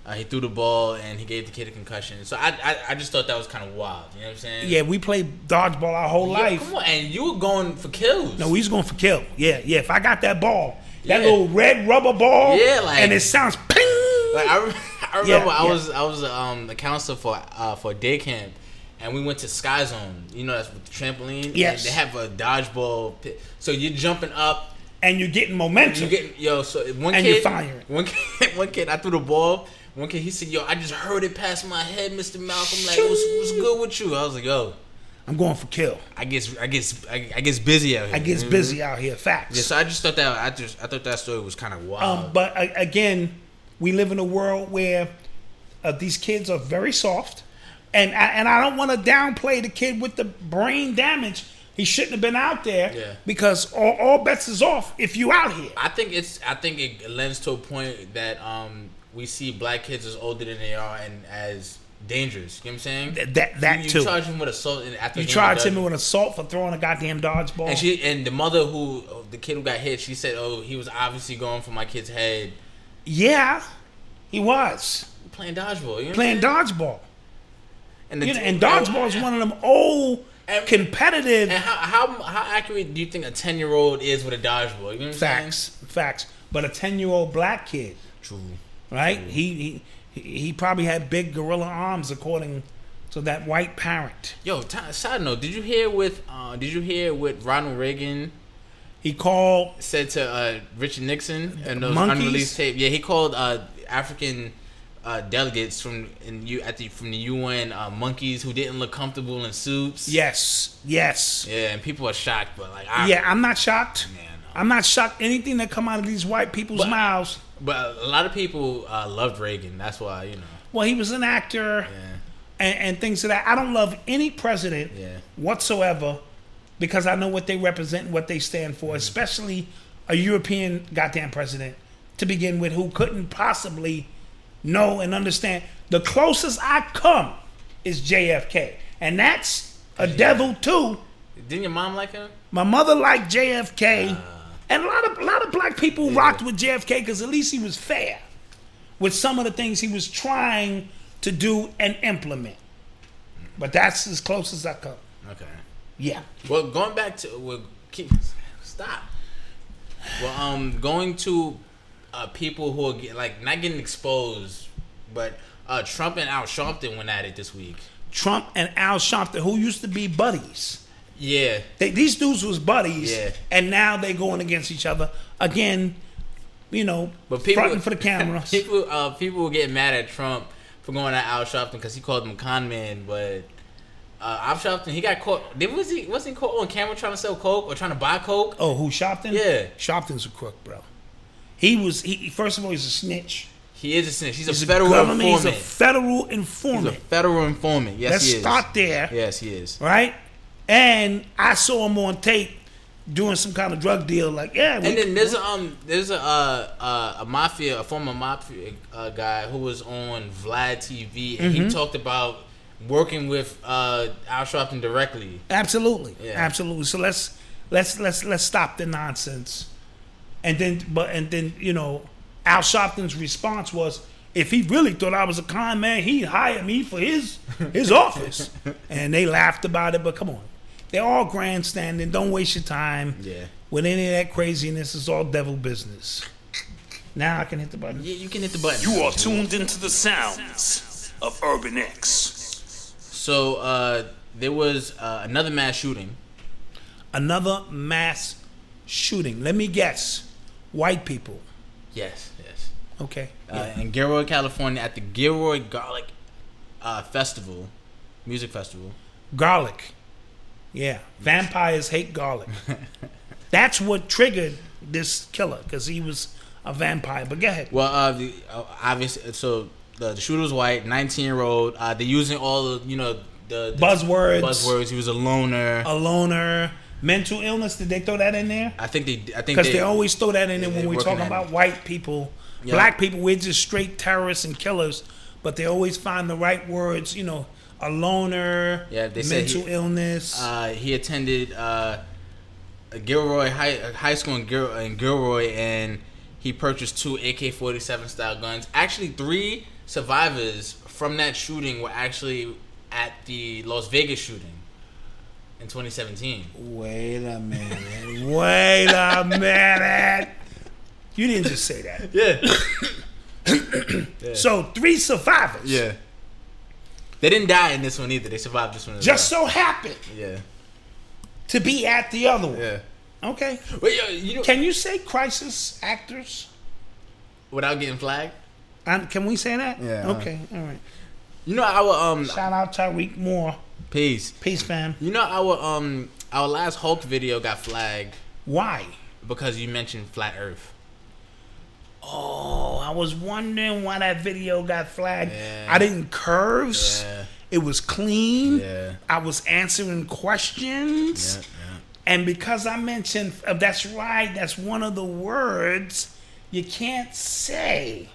Uh, he threw the ball and he gave the kid a concussion. So I I, I just thought that was kind of wild. You know what I'm saying? Yeah, we played dodgeball our whole Yeah, life. Come on, and you were going for kills. No, was going for kill. Yeah, yeah. If I got that ball, that Yeah. little red rubber ball, Yeah, like- and it sounds ping. Like I, I remember Yeah, I yeah. was I was um the counselor for uh for day camp, and we went to Sky Zone. You know that's with the trampoline. and Yes. they have a dodgeball pit. So you're jumping up, and you're getting momentum. You're getting yo. So one And kid, you're firing. One kid, one kid. I threw the ball. One kid, he said, "Yo, I just heard it pass my head, Mister Malcolm. Like, what's, what's good with you?" I was like, "Yo, I'm going for kill. I guess I guess I, I gets busy out here. I gets Mhm. busy out here. Facts. Yeah, so I just thought that I just I thought that story was kind of wild. Um, but a- again, we live in a world where uh, these kids are very soft, and I, and I don't want to downplay the kid with the brain damage. He shouldn't have been out there Yeah. because all, all bets is off if you out here. I think it's I think it lends to a point that um we see black kids as older than they are and as dangerous. You know what I'm saying? Th- that- that you, you too. charge him with assault after You the game tried to me with assault for throwing a goddamn dodgeball. And she and the mother who the kid who got hit, she said, "Oh, he was obviously going for my kid's head." Yeah, he was playing dodgeball. You know playing dodgeball. And, the You know, and dodgeball is one of them old competitive. And how, how how accurate do you think a ten year old is with a dodgeball? You know Facts, facts. But a ten year old black kid, True. right? He, he he probably had big gorilla arms, according to that white parent. Yo, t- side note, did you hear with uh, did you hear what Ronald Reagan he called said to uh, Richard Nixon and those monkeys? unreleased tape? Yeah, he called uh, African uh, delegates from in you at the from the UN uh, monkeys who didn't look comfortable in suits. Yes, yes. Yeah, and people are shocked, but like, I, yeah, I'm not shocked. I'm not shocked. Anything that come out of these white people's mouths. But a lot of people uh, loved Reagan. That's why you know. Well, he was an actor, and, and things of that. I don't love any president Yeah. whatsoever because I know what they represent and what they stand Mm-hmm. for, especially a European goddamn president to begin with who couldn't possibly know and understand. The closest I come is JFK, and that's a devil too. Didn't your mom like him? My mother liked JFK, Ah. and a lot of a lot of black people rocked with JFK because at least he was fair with some of the things he was trying to do and implement. But that's as close as I come. Okay. Yeah. Well, going back to well, keep stop. Well, um, going to uh, people who are get, like not getting exposed, but uh, Trump and Al Sharpton went at it this week. Trump and Al Sharpton, who used to be buddies. Yeah. They, these dudes was buddies, Yeah. and now they going against each other again. You know, But people fronting for the cameras. people, uh, people were getting mad at Trump for going at Al Sharpton because he called him a con man, but. Uh, Al Sharpton, he got caught. Did was he wasn't he caught on camera trying to sell coke or trying to buy coke? Oh, who Sharpton? Yeah. Sharpton's a crook, bro. He was. He first of all, he's a snitch. He is a snitch. He's, He's a federal government- informant. He's a federal informant. He's a federal informant. Yes, Let's he is. start there. Yes, he is. right? And I saw him on tape doing some kind of drug deal. Like, yeah, And then there's a um there's a uh, uh, a mafia a former mafia uh, guy who was on Vlad TV and he Mhm. talked about working with uh, Al Sharpton directly. Absolutely, Yeah. absolutely. So let's let's let's let's stop the nonsense, and then but and then you know, Al Sharpton's response was, if he really thought I was a con man, he'd hire me for his his office, and they laughed about it. But come on, they're all grandstanding. Don't waste your time Yeah. with any of that craziness. It's all devil business. Now I can hit the button. Yeah, you can hit the button. You are tuned into the sounds of Urban X. So uh, there was uh, another mass shooting. Another mass shooting. Let me guess, white people. Yes, yes. Okay. Uh, in Gilroy, California, at the Gilroy Garlic uh, Festival, music festival. Garlic. Yeah. Vampires hate garlic. That's what triggered this killer because he was a vampire. But go ahead. Well, uh, the, uh, obviously, so the, the shooter was white, 19 year old. Uh, they're using all the, you know, the, the Buzzwords. Buzzwords. He was a loner. A loner. Mental illness. Did they throw that in there? I think they. I think Because they, they, always throw that in there when we're talking about it. white people. Yeah. Black people, we're just straight terrorists and killers. But they always find the right words. You know, a loner. Yeah, they said mental he- illness. Uh, he attended uh, a Gilroy High, high school in, Gil, in Gilroy, and he purchased two AK-47 style guns. Actually, three survivors from that shooting were actually at the Las Vegas shooting in 2017. Wait a minute. Wait a minute. You didn't just say that. Yeah. So three survivors. Yeah. They didn't die in this one either. They survived this one. Just well. so happened Yeah. to be at the other one. Yeah. Okay. Wait, yo, you know, Can you say crisis actors? without getting flagged. Um, can we say that? Yeah. Okay. All right. You know our um Shout out Tyreek Moore. peace. Peace, fam. You know our um our last Hulk video got flagged Why? because you mentioned flat Earth. Oh, I was wondering why that video got flagged. Yeah. I didn't curse. Yeah. It was clean. Yeah. I was answering questions. yeah. And because I mentioned, uh, that's right, that's one of the words you can't say.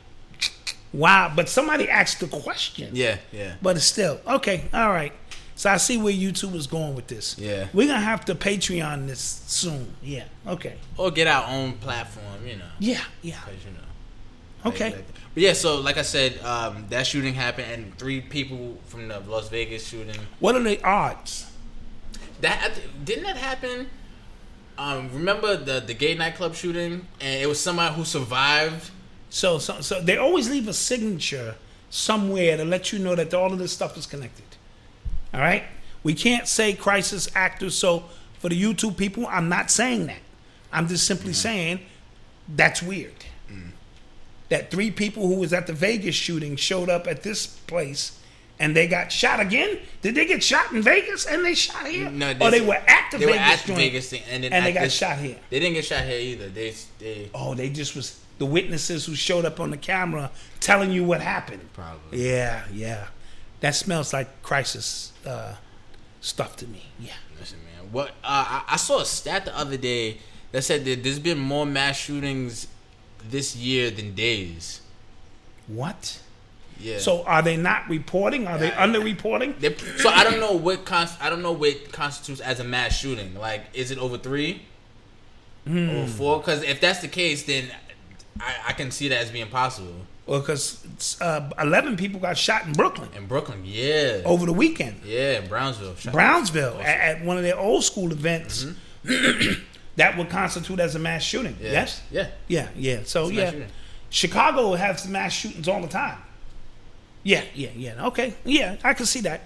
Wow, but somebody asked the question. Yeah, yeah. But it's still, okay, all right. So I see where YouTube is going with this. Yeah. We're going to have to Patreon this soon. Yeah, okay. Or get our own platform, you know. Yeah, yeah. 'cause, you know. Okay. Like- But yeah, so like I said, um, that shooting happened, and three people from the Las Vegas shooting. What are the odds? That didn't that happen? Um, remember the the gay nightclub shooting, and it was somebody who survived. So, so, so they always leave a signature somewhere to let you know that all of this stuff is connected. All right? We can't say crisis actors. So, for the YouTube people, I'm not saying that. I'm just simply mm-hmm. saying that's weird. Mm. That three people who was at the Vegas shooting showed up at this place and they got shot again. Did they get shot in Vegas and they shot here? No, or they were at the they Vegas were at the Vegas thing, and then and they got this- shot here. They didn't get shot here either. They they Oh, they just was the witnesses who showed up on the camera telling you what happened. Probably. Yeah, yeah. That smells like crisis uh, stuff to me. Yeah. Listen, man. What uh, I, I saw a stat the other day that said that there's been more mass shootings this year than days. What? Yeah. So are they not reporting? Are they underreporting? So I don't know what const- I don't know what constitutes as a mass shooting. Like, is it over three Hmm. or four? Because if that's the case, then I, I can see that as being possible. Well, because uh, 11 people got shot in Brooklyn In Brooklyn, yeah, over the weekend. yeah, in Brownsville, Brownsville at, at one of their old school events that would constitute as a mass shooting. Yeah. Yes? Yeah. Yeah, yeah. So, yeah. Chicago has mass shootings all the time. Yeah, yeah, yeah. Okay. Yeah, I can see that.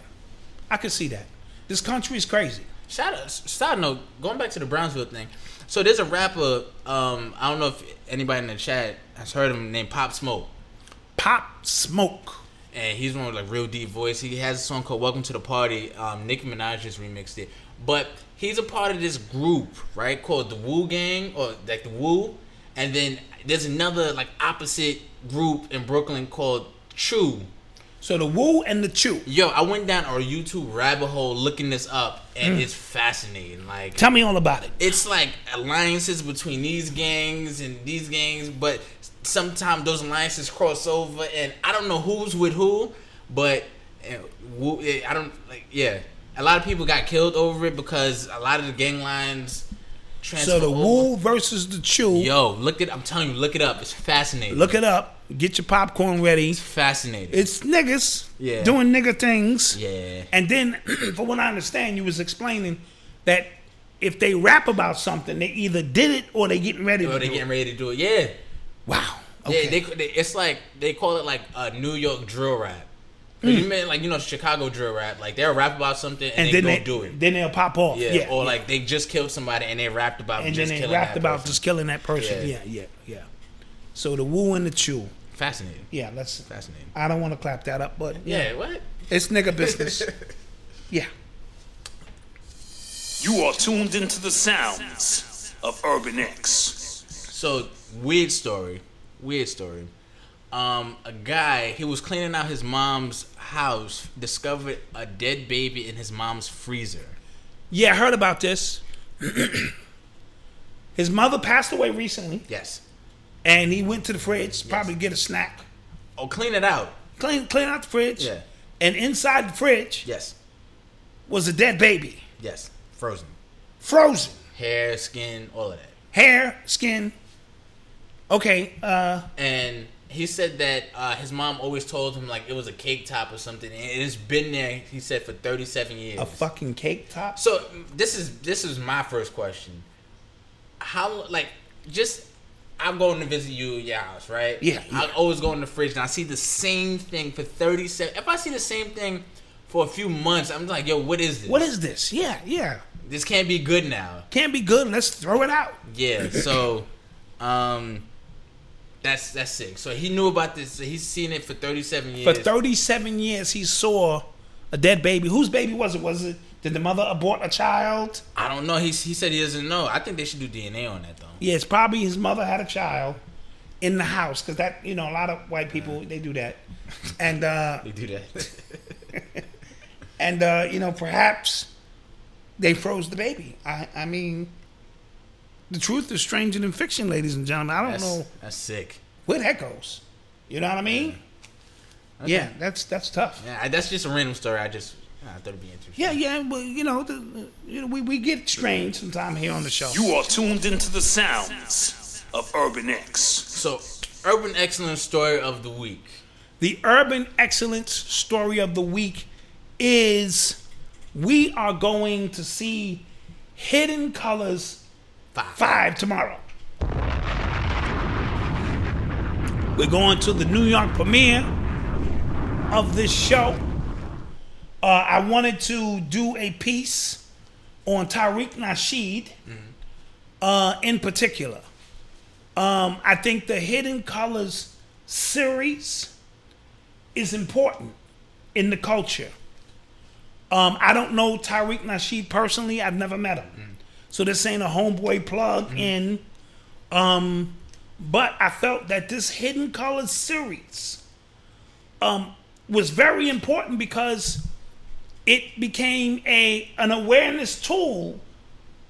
I can see that. This country is crazy. Shout out, side note, going back to the Brownsville thing. So there's a rapper. Um, I don't know if anybody in the chat has heard him named Pop Smoke. Pop Smoke. and he's one with like real deep voice. He has a song called "Welcome to the Party." Um, Nicki Minaj just remixed it, but he's a part of this group, right, called the Wu Gang or like the Wu, and then there's another like opposite group in Brooklyn called True. So the Woo and the Chew. Yo, I went down a YouTube rabbit hole looking this up, and Mm. it's fascinating. Like, Tell me all about it. it's like alliances between these gangs and these gangs, but sometimes those alliances cross over, and I don't know who's with who, but Wu- eh, I don't like. Yeah, a lot of people got killed over it because a lot of the gang lines. So the over. Woo versus the Chew. Yo, look it. I'm telling you, look it up. It's fascinating. Look it up. Get your popcorn ready. It's fascinating. It's niggas Yeah. doing nigga things. Yeah. And then, for what I understand, you was explaining that if they rap about something, they either did it or they getting ready Or to they do getting it. ready to do it. Yeah. Wow. Yeah, they, they it's like they call it like a New York drill rap. 'Cause Mm. You mean like you know Chicago drill rap? Like they'll rap about something and, And they then go they do it. Then they'll pop off. Yeah, Yeah. or yeah. like they just killed somebody and they rapped about and then just they killing rapped that about person. just killing that person. Yeah. Yeah, yeah, yeah. So the Woo and the Chew. Fascinating. Yeah, let's. Fascinating. I don't want to clap that up, but Yeah, what? It's nigga business. yeah. You are tuned into the sounds of Urban X. So weird story, weird story. Um, a guy he was cleaning out his mom's house, discovered a dead baby in his mom's freezer. Yeah, I heard about this. His mother passed away recently. Yes. And he went to the fridge, probably get a snack. Oh, clean it out. Clean clean out the fridge. Yeah. And inside the fridge Yes. was a dead baby. Yes. Frozen. Frozen. Hair, skin, all of that. Hair, skin. Okay, uh and he said that uh, his mom always told him like it was a cake top or something, and it's been there. He said for thirty seven years. a fucking cake top. So this is this is my first question. How like just I'm going to visit you at your house, right? Yeah, I yeah. always go in the fridge and I see the same thing for thirty seven. If I see the same thing for a few months, I'm like, yo, what is this? What is this? Yeah, yeah. this? Can't be good now. Can't be good. Let's throw it out. Yeah. So, um, that's that's sick. So he knew about this. So he's seen it for thirty seven years. For 37 years, he saw a dead baby. Whose baby was it? Was it? Did the mother abort a child? I don't know. He he said he doesn't know. I think they should do DNA on that though. Yeah, it's probably his mother had a child in the house because that you know a lot of white people they do that, and uh, They do that. and uh, you know perhaps they froze the baby. I I mean, the truth is stranger than fiction, ladies and gentlemen. I don't That's, know that's sick. where that goes. You know what I mean? Yeah, that's that's tough. Yeah, that's just a random story. I just I thought it'd be interesting. Yeah, yeah, well, you know, the, you know, we, we get strange sometime here on the show. You are tuned into the sounds of Urban X. So, urban excellence story of the week. The urban excellence story of the week is we are going to see Hidden Colors Five. 5 tomorrow. We're going to the New York premiere of this show. Uh, I wanted to do a piece on Tariq Nasheed uh, in particular. Um, I think the Hidden Colors series is important in the culture. Um, I don't know Tariq Nasheed personally. I've never met him. So this ain't a homeboy plug in. Um, but I felt that this Hidden Colors series um, was very important because it became a an awareness tool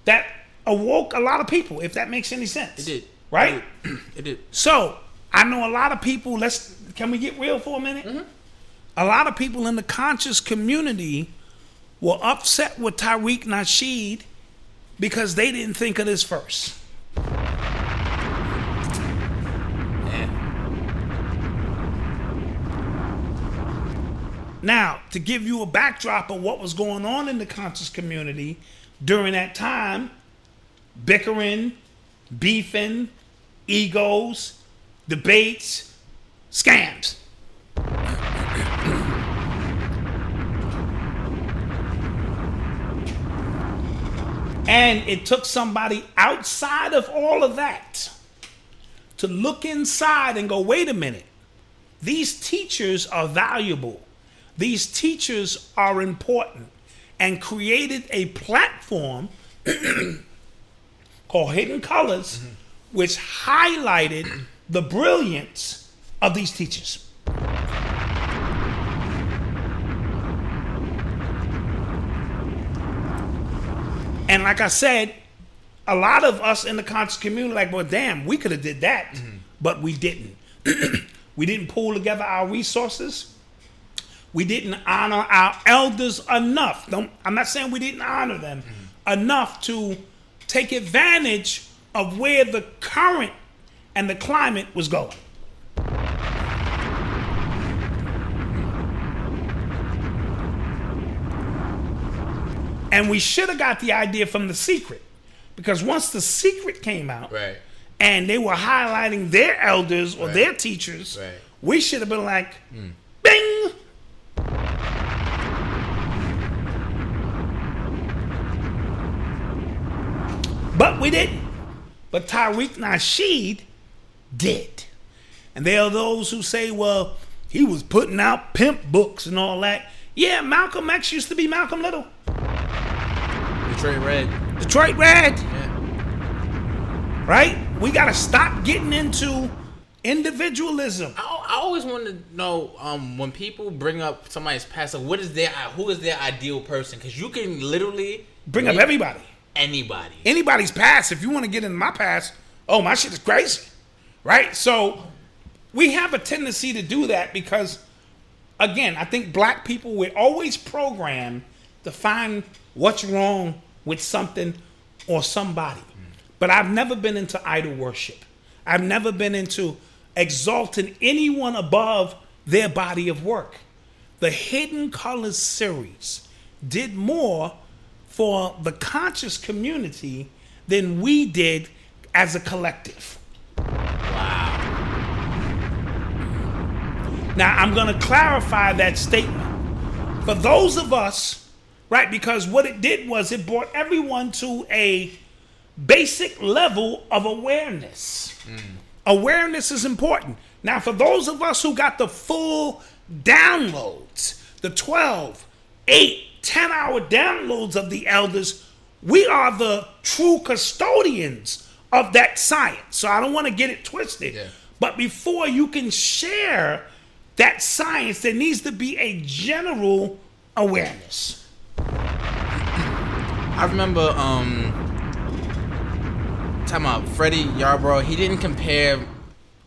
that awoke a lot of people, if that makes any sense. It did. Right? It did. It did. So I know a lot of people. Let's can we get real for a minute? Mm-hmm. A lot of people in the conscious community were upset with Tariq Nasheed because they didn't think of this first. Now, to give you a backdrop of what was going on in the conscious community during that time, bickering, beefing, egos, debates, scams. And it took somebody outside of all of that to look inside and go, wait a minute. These teachers are valuable. These teachers are important. And created a platform called Hidden Colors, mm-hmm. which highlighted the brilliance of these teachers. And like I said, a lot of us in the conscious community, like, well, damn, we could have did that, mm-hmm. but we didn't. we didn't pull together our resources. We didn't honor our elders enough. Don't, I'm not saying we didn't honor them mm-hmm. enough to take advantage of where the current and the climate was going. And we should have got the idea from the secret. Because once the secret came out Right. and they were highlighting their elders or Right. their teachers, Right. we should have been like, hmm. bing! But we didn't. But Tariq Nasheed did. And there are those who say, well, he was putting out pimp books and all that. Yeah, Malcolm X used to be Malcolm Little. Detroit Red. Detroit Red. Yeah. Right? We got to stop getting into individualism. I, I always want to know um, when people bring up somebody's past, like, what is their who is their ideal person? Because you can literally Bring up everybody. Anybody. Anybody's past. If you want to get in my past, oh, my shit is crazy. Right? So we have a tendency to do that because, again, I think black people, we're always programmed to find what's wrong with something or somebody. But I've never been into idol worship. I've never been into exalting anyone above their body of work. The Hidden Colors series did more for the conscious community than we did as a collective. Wow. Now, I'm going to clarify that statement. For those of us, right, because what it did was it brought everyone to a basic level of awareness. Mm. Awareness is important. Now, for those of us who got the full downloads, the 12, 8, 10 hour downloads of the elders, we are the true custodians of that science. So I don't want to get it twisted. But before you can share that science, there needs to be a general awareness. I remember um talking about Freddie Yarbrough. He didn't compare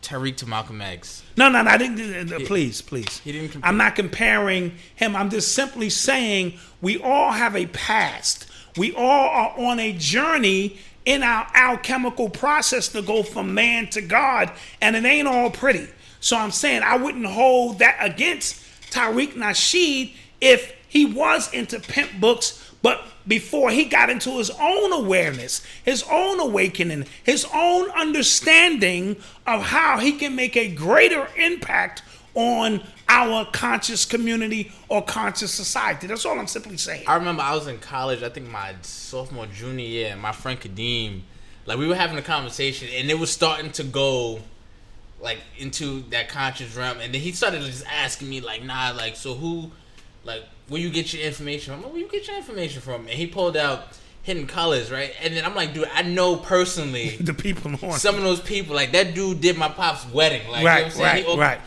Tariq to Malcolm X. No, no, no. I didn't. uh, Please, please. He didn't. Compare. I'm not comparing him. I'm just simply saying we all have a past. We all are on a journey in our alchemical process to go from man to God, and it ain't all pretty. So I'm saying I wouldn't hold that against Tariq Nasheed if he was into pimp books, but before he got into his own awareness, his own awakening, his own understanding of how he can make a greater impact on our conscious community or conscious society. That's all I'm simply saying. I remember I was in college, I think my sophomore, junior year, and my friend Kadeem, like we were having a conversation and it was starting to go like into that conscious realm and then he started just asking me like, nah, like so who like where you get your information from? I'm like, Where you get your information from? And he pulled out hidden colors, right? And then I'm like, dude, I know personally the people on some of those people. Like that dude did my pop's wedding. Like Right, you know what I'm saying? right, he, right.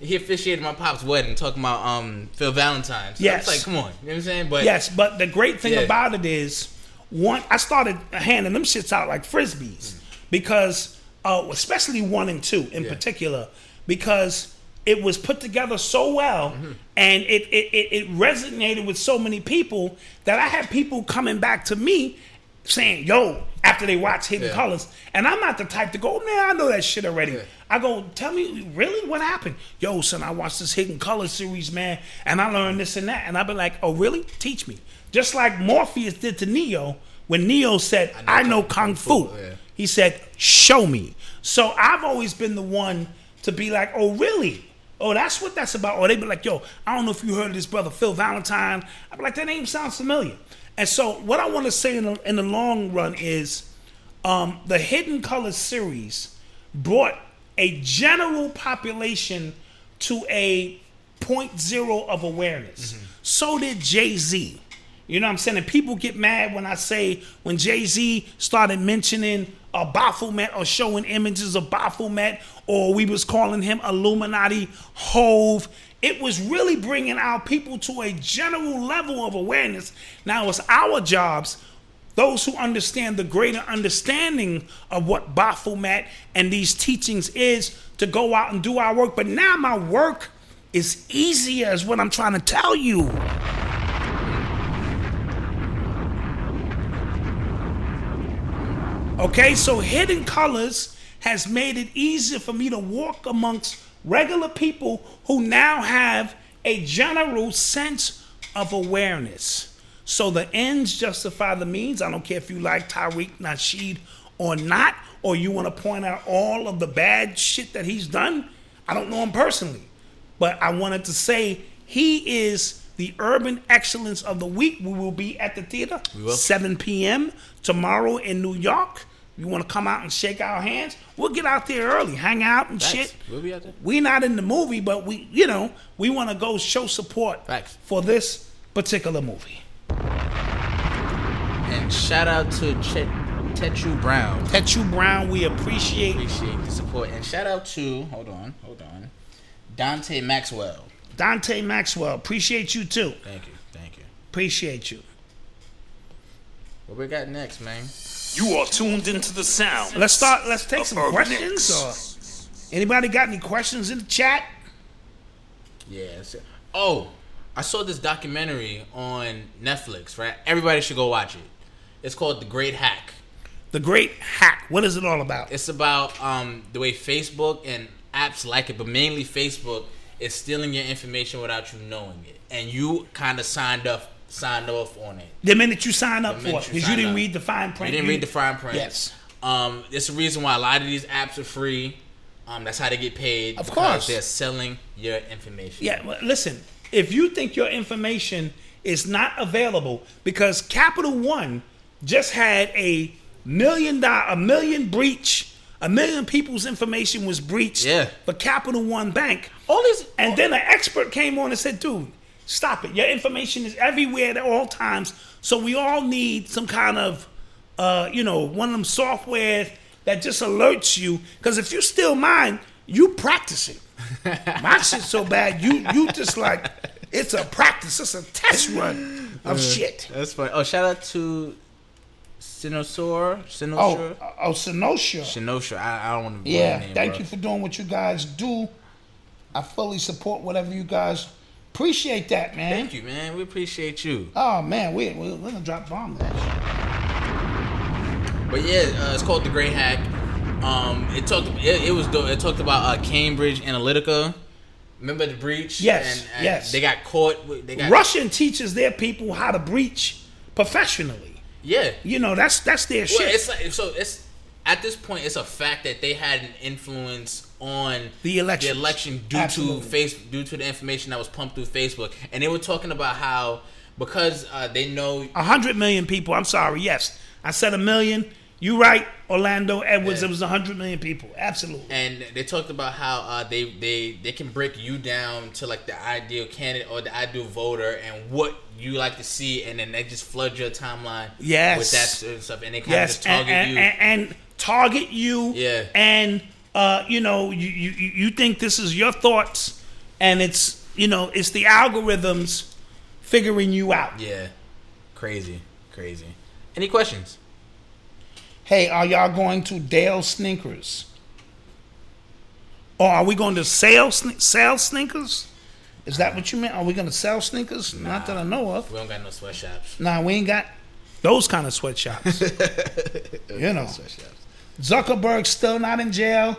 He officiated my pop's wedding, talking about um Phil Valentine. So Yes. it's like, come on, you know what I'm saying? But yes, but the great thing Yeah. about it is, one, I started handing them shits out like frisbees because, uh, especially one and two in particular, because it was put together so well Mm-hmm. and it, it it it resonated with so many people that I had people coming back to me saying, "Yo," after they watch Hidden Yeah. Colors, and I'm not the type to go, "Man, I know that shit already." I go, "Tell me, really, what happened?" Yo, son, I watched this Hidden Colors series, man, and I learned this and that, and I've been like, "Oh, really? Teach me." Just like Morpheus did to Neo when Neo said, "I know, kung, fu." He said, "Show me." So I've always been the one to be like, "Oh, really?" Oh, that's what that's about. Or they be like, yo, I don't know if you heard of this brother Phil Valentine. I be like, that name sounds familiar. And so, what I want to say in the, in the long run is, um, the Hidden Colors series brought a general population to a point zero of awareness. So did Jay Z. You know what I'm saying? And people get mad when I say when Jay Z started mentioning a Baphomet or showing images of Baphomet, or we was calling him Illuminati Hov. It was really bringing our people to a general level of awareness. Now it's our jobs those who understand the greater understanding of what Baphomet and these teachings is to go out and do our work. But now my work is easier, is what I'm trying to tell you. Okay, so Hidden Colors has made it easier for me to walk amongst regular people who now have a general sense of awareness. So the ends justify the means. I don't care if you like Tariq Nasheed or not, or you want to point out all of the bad shit that he's done. I don't know him personally, but I wanted to say he is the urban excellence of the week. We will be at the theater, 7 p.m. tomorrow in New York. You want to come out and shake our hands? We'll get out there early, hang out and Facts. shit. We'll be out there. We're not in the movie, but we, you know, we want to go show support Facts. for this particular movie. And shout out to Chet, Tetu Brown. Tetu Brown, we appreciate appreciate the support. And shout out to hold on, hold on, Dante Maxwell. Dante Maxwell. Appreciate you too. Thank you, thank you. Appreciate you. What we got next, man? You are tuned into the sound. Let's start. Let's take some questions. Or anybody got any questions in the chat? Yes. Oh, I saw this documentary on Netflix. Right, everybody should go watch it. It's called The Great Hack. The Great Hack. What is it all about? It's about um, the way Facebook and apps like it, but mainly Facebook is stealing your information without you knowing it, and you kind of signed up, signed off on it. The minute you sign up for it, because you didn't up. read the fine print. You didn't read the fine print. Yes. Um, it's the reason why a lot of these apps are free. Um, that's how they get paid. Of course. they're selling your information. Yeah, well, listen. If you think your information is not available because Capital One just had a million dollar, a million breach, a million people's information was breached. Yeah. For Capital One Bank. All these, and then an expert came on and said, "Dude, stop it. Your information is everywhere at all times. So we all need some kind of, uh, you know, one of them software that just alerts you. Because if you steal mine, you practicing. My shit's so bad, you you just like it's a practice, it's a test run of Uh, shit. That's funny. Oh, shout out to Sinosor. Oh, oh, Sinosha. Sinosha. I, I don't want to. Yeah, name, Yeah, thank bro. you for doing what you guys do. I fully support whatever you guys appreciate that, man. Thank you, man. We appreciate you. Oh man, we we we're gonna drop bomb that. But yeah, uh, it's called the Great Hack. Um, it talked. It, it was. It talked about uh, Cambridge Analytica. Remember the breach? Yes, And, and yes. They got caught. They got Russian teaches their people how to breach professionally. Yeah. You know that's that's their Well, shit. it's like so. It's at this point, it's a fact that they had an influence on The election. The election due Absolutely. to face due to the information that was pumped through Facebook, and they were talking about how because uh, they know A hundred million people. I'm sorry. Yes, I said a million. You right, Orlando Edwards. It was a hundred million people. Absolutely. and they talked about how uh, they they they can break you down to like the ideal candidate or the ideal voter and what you like to see, and then they just flood your timeline Yes. with that sort of stuff, and they kind Yes, of just target and, you. and, and, and target you. Yeah. And uh, you know, you, you you think this is your thoughts, and it's you know, it's the algorithms figuring you out. yeah, crazy, crazy. Any questions? Hey, are y'all going to Dale Snickers? Or are we going to sell sne- sell sneakers? Is that what you meant? Are we going to sell sneakers? Not that I know of. We don't got no sweatshops. Nah, we ain't got those kind of sweatshops. you know, Zuckerberg's still not in jail.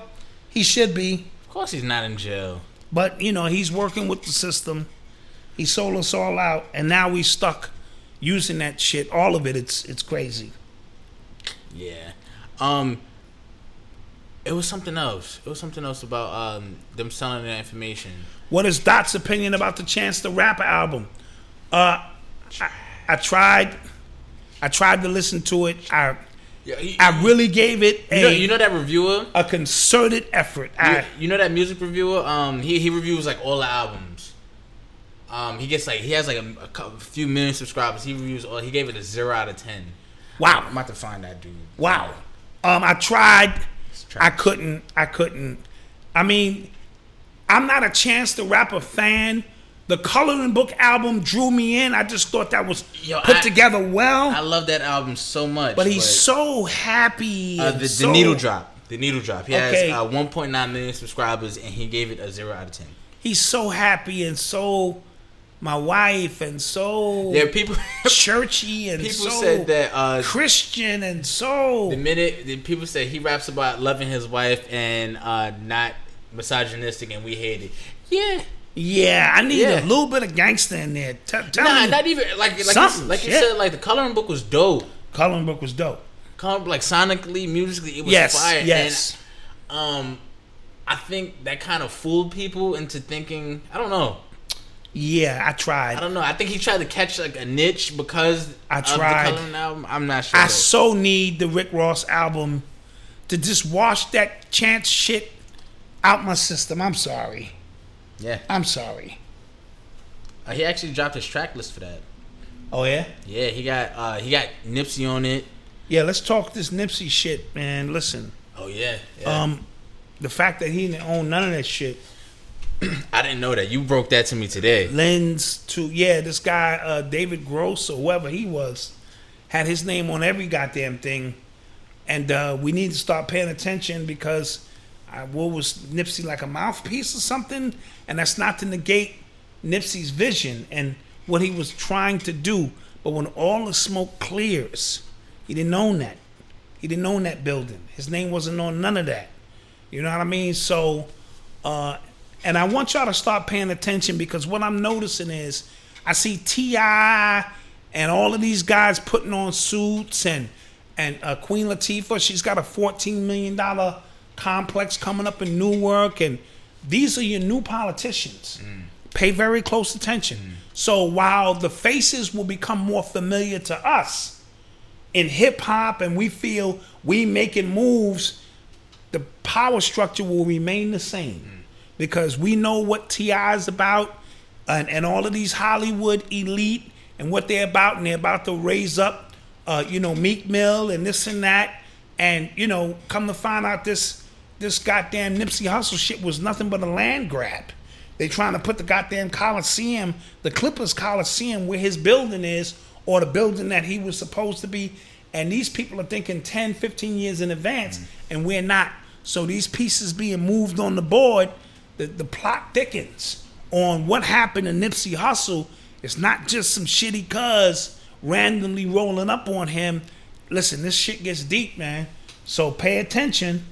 He should be, Of course, he's not in jail. but you know he's working with the system. He sold us all out, and now we stuck using that shit. All of it. It's it's crazy. Yeah. Um. It was something else. It was something else about um them selling their information. What is Dot's opinion about the Chance the Rapper album? Uh, I, I tried, I tried to listen to it. I, I really gave it a, You know, you know that reviewer, a concerted effort. you, I, you know that music reviewer. Um, he he reviews like all the albums. Um, he gets like he has like a, a cou- few million subscribers. He reviews all. He gave it a zero out of ten. Wow. I'm about to find that dude. wow. Um, I tried. I couldn't. I couldn't. I mean, I'm not a Chance the Rapper fan. The coloring book album drew me in. I just thought that was Yo, put I- together well. I love that album so much. but he's so happy. uh, the, so- the needle drop. The needle drop. He Okay. has uh, 1.9 million subscribers, and he gave it a zero out of ten. He's so happy and so my wife and so Yeah, people churchy and people so said that uh, Christian and so the minute the people say he raps about loving his wife and uh, not misogynistic, and we hate it. Yeah, yeah. I need Yeah. a little bit of gangster in there. T- tell nah, me, not even like like you, like you said. Like the coloring book was dope. coloring book was dope. Coloring like sonically, musically, it was Yes, fire. yes. And, um, I think that kind of fooled people into thinking. I don't know. Yeah, I tried. I don't know. I think he tried to catch like a niche because I of tried. the coloring album. I'm not sure. I though. so need the Rick Ross album to just wash that chance shit out my system. I'm sorry. Yeah, I'm sorry. uh, he actually dropped his track list for that. Oh yeah? Yeah, he got uh, he got Nipsey on it. Yeah, let's talk this Nipsey shit, man. Listen. Oh yeah, yeah. Um the fact that he didn't own none of that shit I didn't know that. You broke that to me today. lends to yeah, this guy uh David Gross or whoever he was had his name on every goddamn thing. And uh we need to start paying attention because I, what was Nipsey like a mouthpiece or something? And that's not to negate Nipsey's vision and what he was trying to do. But when all the smoke clears, he didn't own that. He didn't own that building. His name wasn't on none of that. You know what I mean? So, uh, and I want y'all to start paying attention because what I'm noticing is I see T.I. and all of these guys putting on suits and and uh, Queen Latifah, she's got a $14 million complex coming up in Newark. And these are your new politicians. Mm. Pay very close attention. Mm. So while the faces will become more familiar to us in hip hop and we feel we making moves, the power structure will remain the same mm. because we know what T.I. is about and, and all of these Hollywood elite and what they're about, and they're about to raise up, uh, you know, Meek Mill and this and that, and you know, come to find out this this goddamn Nipsey Hussle shit was nothing but a land grab. They trying to put the goddamn Coliseum, the Clippers Coliseum, where his building is, or the building that he was supposed to be. And these people are thinking 10, 15 years in advance, mm-hmm. and we're not. So these pieces being moved on the board, the, the plot thickens on what happened to Nipsey Hussle. It's not just some shitty cuz randomly rolling up on him. Listen, this shit gets deep, man. So pay attention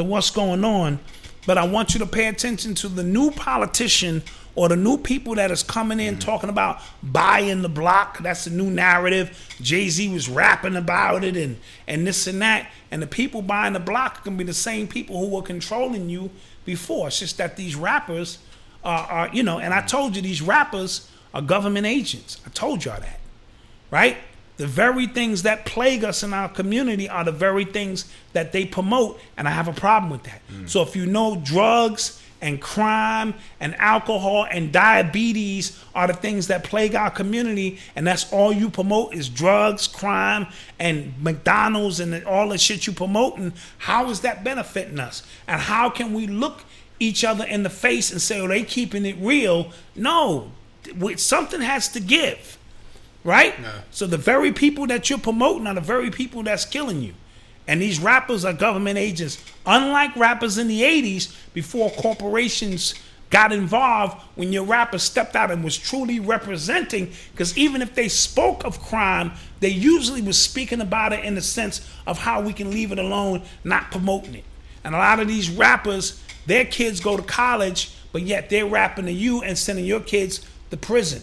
to what's going on. But I want you to pay attention to the new politician or the new people that is coming in mm-hmm. talking about buying the block. That's the new narrative. Jay Z was rapping about it and and this and that. And the people buying the block can be the same people who were controlling you before. It's just that these rappers are, are you know. And I told you these rappers are government agents. I told y'all that, right? The very things that plague us in our community are the very things that they promote, and I have a problem with that. Mm. So if you know drugs and crime and alcohol and diabetes are the things that plague our community, and that's all you promote is drugs, crime, and McDonald's and all the shit you promoting, how is that benefiting us? And how can we look each other in the face and say, "Oh, they keeping it real"? No, something has to give right? So the very people that you're promoting are the very people that's killing you. And these rappers are government agents. Unlike rappers in the 80s, before corporations got involved, when your rapper stepped out and was truly representing, because even if they spoke of crime, they usually was speaking about it in the sense of how we can leave it alone, not promoting it. And a lot of these rappers, their kids go to college, but yet they're rapping to you and sending your kids to prison.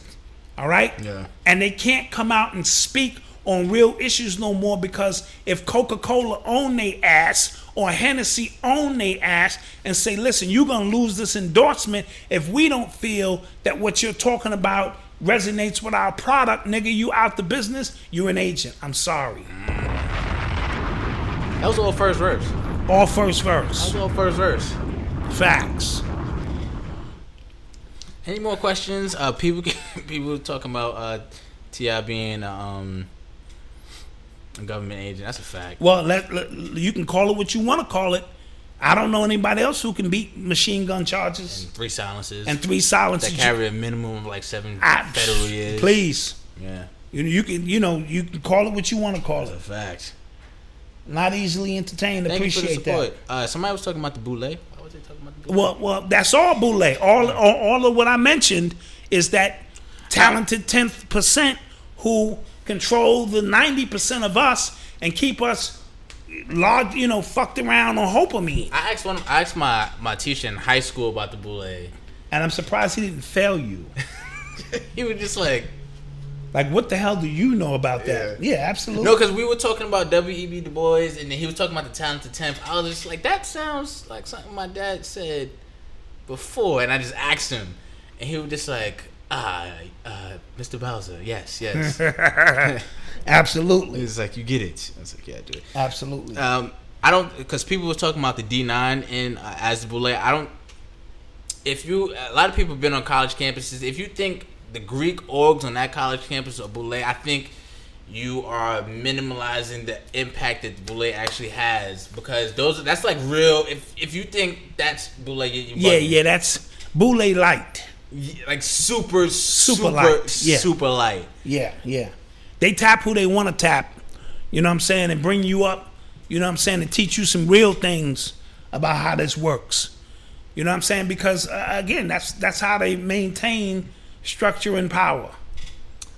All right? Yeah. And they can't come out and speak on real issues no more because if Coca-Cola own they ass or Hennessy own they ass and say, listen, you're gonna lose this endorsement if we don't feel that what you're talking about resonates with our product, nigga, you out the business, you're an agent. I'm sorry. That was all first verse. All first verse. That verse. was all first verse. Facts. Any more questions? Uh, people people talking about uh, T.I. being um, a government agent. That's a fact. Well, let, let- you can call it what you want to call it. I don't know anybody else who can beat machine gun charges and Three silences. and three silences. that carry a minimum of like seven I- federal years. Please, Yeah. you you can you know you can call it what you want to call it. A fact. Not easily entertained. Thank you for the Appreciate that. support. Uh, somebody was talking about the boule. Why was they talking about the boule? Well, well, that's all boule. All, all, all of what I mentioned is that talented tenth percent who control the ninety percent of us and keep us large, you know, fucked around on hopamine. I asked one. I asked my my teacher in high school about the boule. And I'm surprised he didn't fail you. He was just like, Like, what the hell do you know about that? Yeah, absolutely. no, because we were talking about W.E.B. Du Bois, and then he was talking about the talented tenth. I was just like, that sounds like something my dad said before, and I just asked him, and he was just like, ah, uh, Mr. Bowser, yes, yes. absolutely, He's like, you get it. I was like, yeah, I do it. absolutely. Um, I don't because people were talking about the D nine in uh, as the boule. I don't. If you, a lot of people have been on college campuses. If you think the Greek orgs on that college campus of boule, I think you are minimalizing the impact that boule actually has because those that's like real. If if you think that's you yeah, yeah, that's boule light. Like super super super light, yeah. super light. Yeah, yeah. They tap who they want to tap. You know what I'm saying? And bring you up, you know what I'm saying, and teach you some real things about how this works. You know what I'm saying? Because uh, again, that's that's how they maintain structure and power.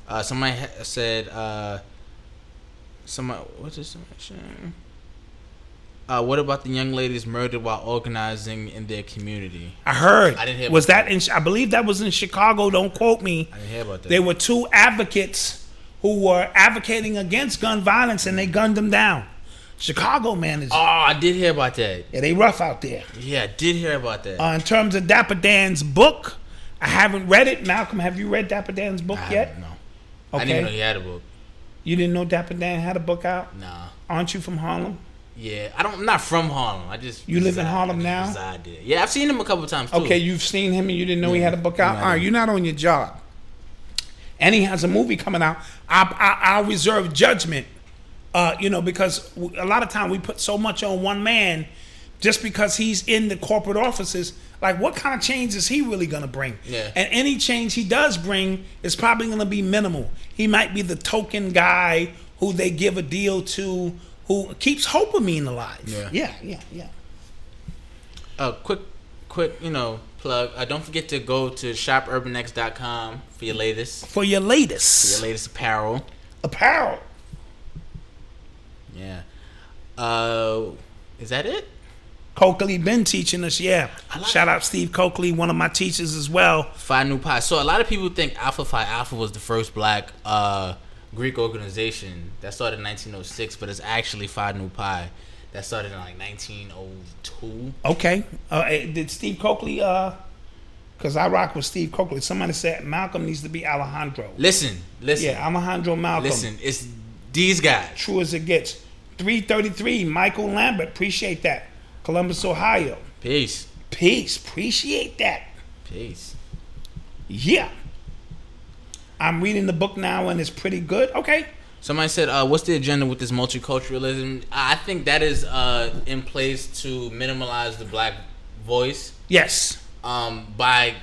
Uh, somebody ha- said, uh, somebody, what's this? Uh, what about the young ladies murdered while organizing in their community? I heard. I didn't hear Was about that in? I believe that was in Chicago. Don't quote me. I didn't hear about that. There were two advocates who were advocating against gun violence, and they gunned them down. Chicago man is Oh, I did hear about that. yeah, they rough out there. Yeah, I did hear about that. Uh, in terms of Dapper Dan's book, I haven't read it. Malcolm, have you read Dapper Dan's book I yet? don't. Okay. I didn't know he had a book. You didn't know Dapper Dan had a book out? Nah. Aren't you from Harlem? Yeah, I don't. I'm not from Harlem. I just You live in Harlem I now? Yeah, I've seen him a couple times too. Okay, you've seen him and you didn't know he had a book out. No, I All right, you're not on your job. And he has a movie coming out. I, I, I'll reserve judgment, uh, you know, because a lot of time we put so much on one man just because he's in the corporate offices. Like, what kind of change is he really going to bring? Yeah. And any change he does bring is probably going to be minimal. He might be the token guy who they give a deal to who keeps Hopamine alive. Yeah. Yeah, yeah, yeah. Uh, quick, quick, you know, plug. Uh, don't forget to go to shopurbanx.com for your latest, For your for latest your latest apparel. apparel. Yeah. Uh, is that it? Coakley been teaching us, yeah. Shout out Steve Coakley, one of my teachers as well. Phi Nu Pi. So a lot of people think Alpha Phi Alpha was the first black uh, Greek organization that started in 1906, but it's actually Phi Nu Pi that started in like 1902. Okay. Uh, eh, did Steve Coakley, uh, because I rock with Steve Coakley. Somebody said Malcolm needs to be Alejandro. Listen, listen, Yeah, Alejandro Malcolm. listen. It's these guys. True as it gets. 333, Michael Lambert. Appreciate that. Columbus, Ohio. Peace, Peace. Appreciate that. peace. Yeah. I'm reading the book now and it's pretty good. Okay. Somebody said, uh, "What's the agenda with this multiculturalism?" I think that is uh, in place to minimize the black voice. Yes. Um, by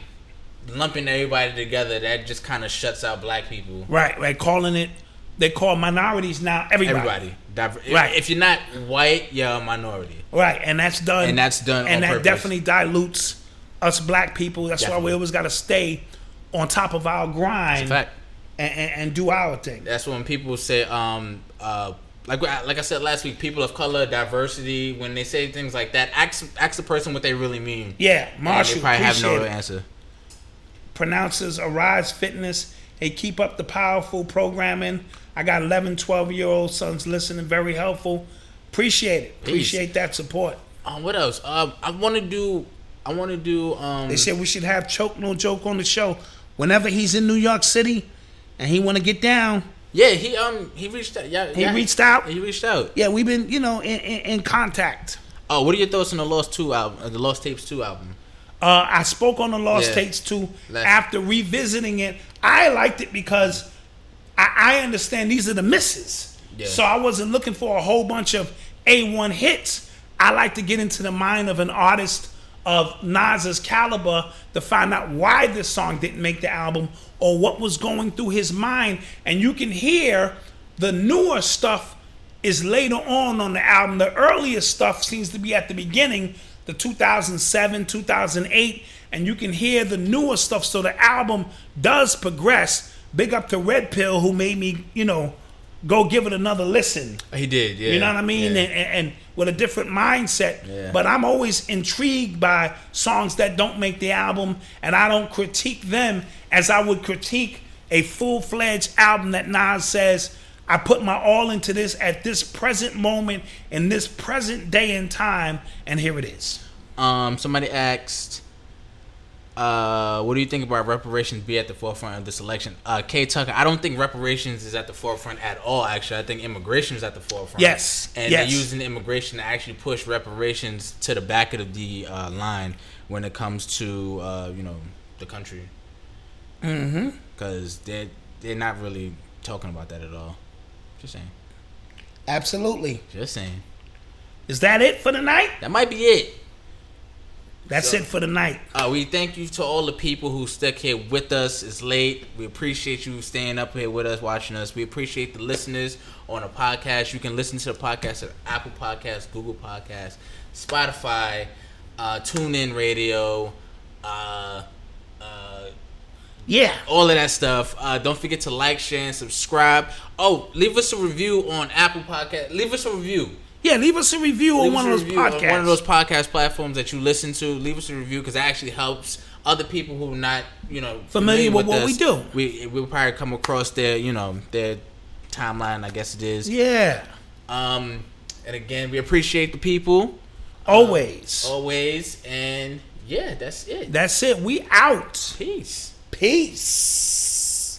lumping everybody together, that just kind of shuts out black people. Right, right. Calling it, they call minorities now everybody. Everybody, Diver- Right. If you're not white, you're a minority. Right, and that's done. And that's done And that purpose. definitely dilutes us black people. That's why we always got to stay on top of our grind fact. and, and, and do our thing. That's when people say, um, uh, like like I said last week, people of color, diversity. When they say things like that, ask ask the person what they really mean. Yeah, And Marshall, they probably have no it. answer. Pronounces Arise Fitness. Hey, keep up the powerful programming. I got 11, 12 year old sons listening. Very helpful. Appreciate it. Peace. Appreciate that support. Um, what else? Um, I want to do. I want to do. Um, They said we should have Choke No Joke on the show whenever he's in New York City and he want to get down. yeah, he um he reached out. Yeah, He yeah, reached out. He reached out. Yeah, we've been, you know, in, in, in contact. Oh, what are your thoughts on the Lost Two album? Uh, the Lost Tapes Two album. Uh, I spoke on the Lost Yeah. Tapes Two Last- After revisiting it, I liked it because I, I understand these are the misses. Yeah. So I wasn't looking for a whole bunch of A1 hits. I like to get into the mind of an artist of Nas's caliber to find out why this song didn't make the album or what was going through his mind. And you can hear the newer stuff is later on on the album. The earlier stuff seems to be at the beginning, the 2007, 2008, and you can hear the newer stuff. So the album does progress. Big up to Red Pill who made me, you know, go give it another listen. He did, yeah. You know what I mean? Yeah. And, and, and with a different mindset. Yeah. But I'm always intrigued by songs that don't make the album, and I don't critique them as I would critique a full fledged album that Nas says, I put my all into this at this present moment, in this present day and time, and here it is. Um, somebody asked, uh, what do you think about reparations be at the forefront of this election? Uh, Kay Tucker, I don't think reparations is at the forefront at all. Actually, I think immigration is at the forefront. Yes, and yes. they're using immigration to actually push reparations to the back of the uh, line when it comes to uh, you know the country. Mm-hmm. Because they they're not really talking about that at all. Just saying. Absolutely. Just saying. Is that it for the night? That might be it. That's So- it for the night. Uh, we thank you to all the people who stuck here with us. It's late. We appreciate you staying up here with us, watching us. We appreciate the listeners on the podcast. You can listen to the podcast at Apple Podcasts, Google Podcasts, Spotify, uh, TuneIn Radio, uh, uh, yeah, all of that stuff. Uh, don't forget to like, share, and subscribe. Oh, leave us a review on Apple Podcast. Leave us a review. Yeah, leave us a review on one of those review on podcasts. One of those podcast platforms that you listen to. Leave us a review because that actually helps other people who are not, you know, Familiar with what we do. We we'll probably come across their, you know, their timeline. I guess it is. Yeah. Um, and again, we appreciate the people Always. always, and yeah, that's it. That's it. We out. Peace. Peace.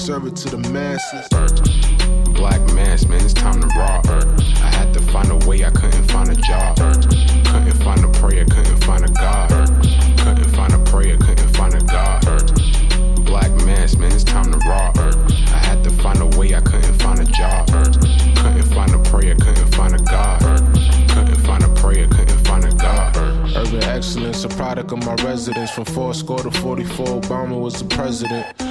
serve it to the masses. Black mass, man, it's time to rock. I had to find a way, I couldn't find a job. Couldn't find a prayer, couldn't find a God. Couldn't find a prayer, couldn't find a God. Black mass, man, it's time to rock. I had to find a way, I couldn't find a job. Couldn't find a prayer, couldn't find a God. Couldn't find a prayer, couldn't find a God. Urban excellence, a product of my residence. From four score to 44, Obama was the president.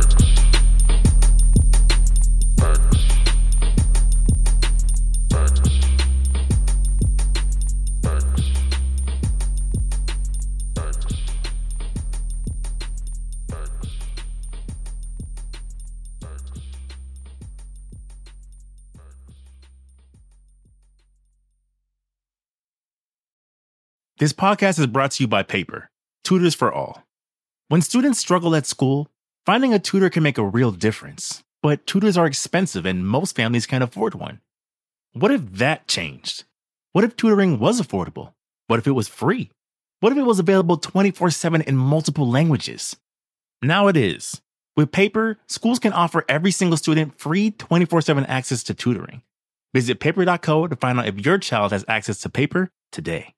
This podcast is brought to you by Paper, Tutors for All. When students struggle at school, finding a tutor can make a real difference, but tutors are expensive and most families can't afford one. What if that changed? What if tutoring was affordable? What if it was free? What if it was available 24 7 in multiple languages? Now it is. With Paper, schools can offer every single student free 24 7 access to tutoring. Visit paper.co to find out if your child has access to paper today.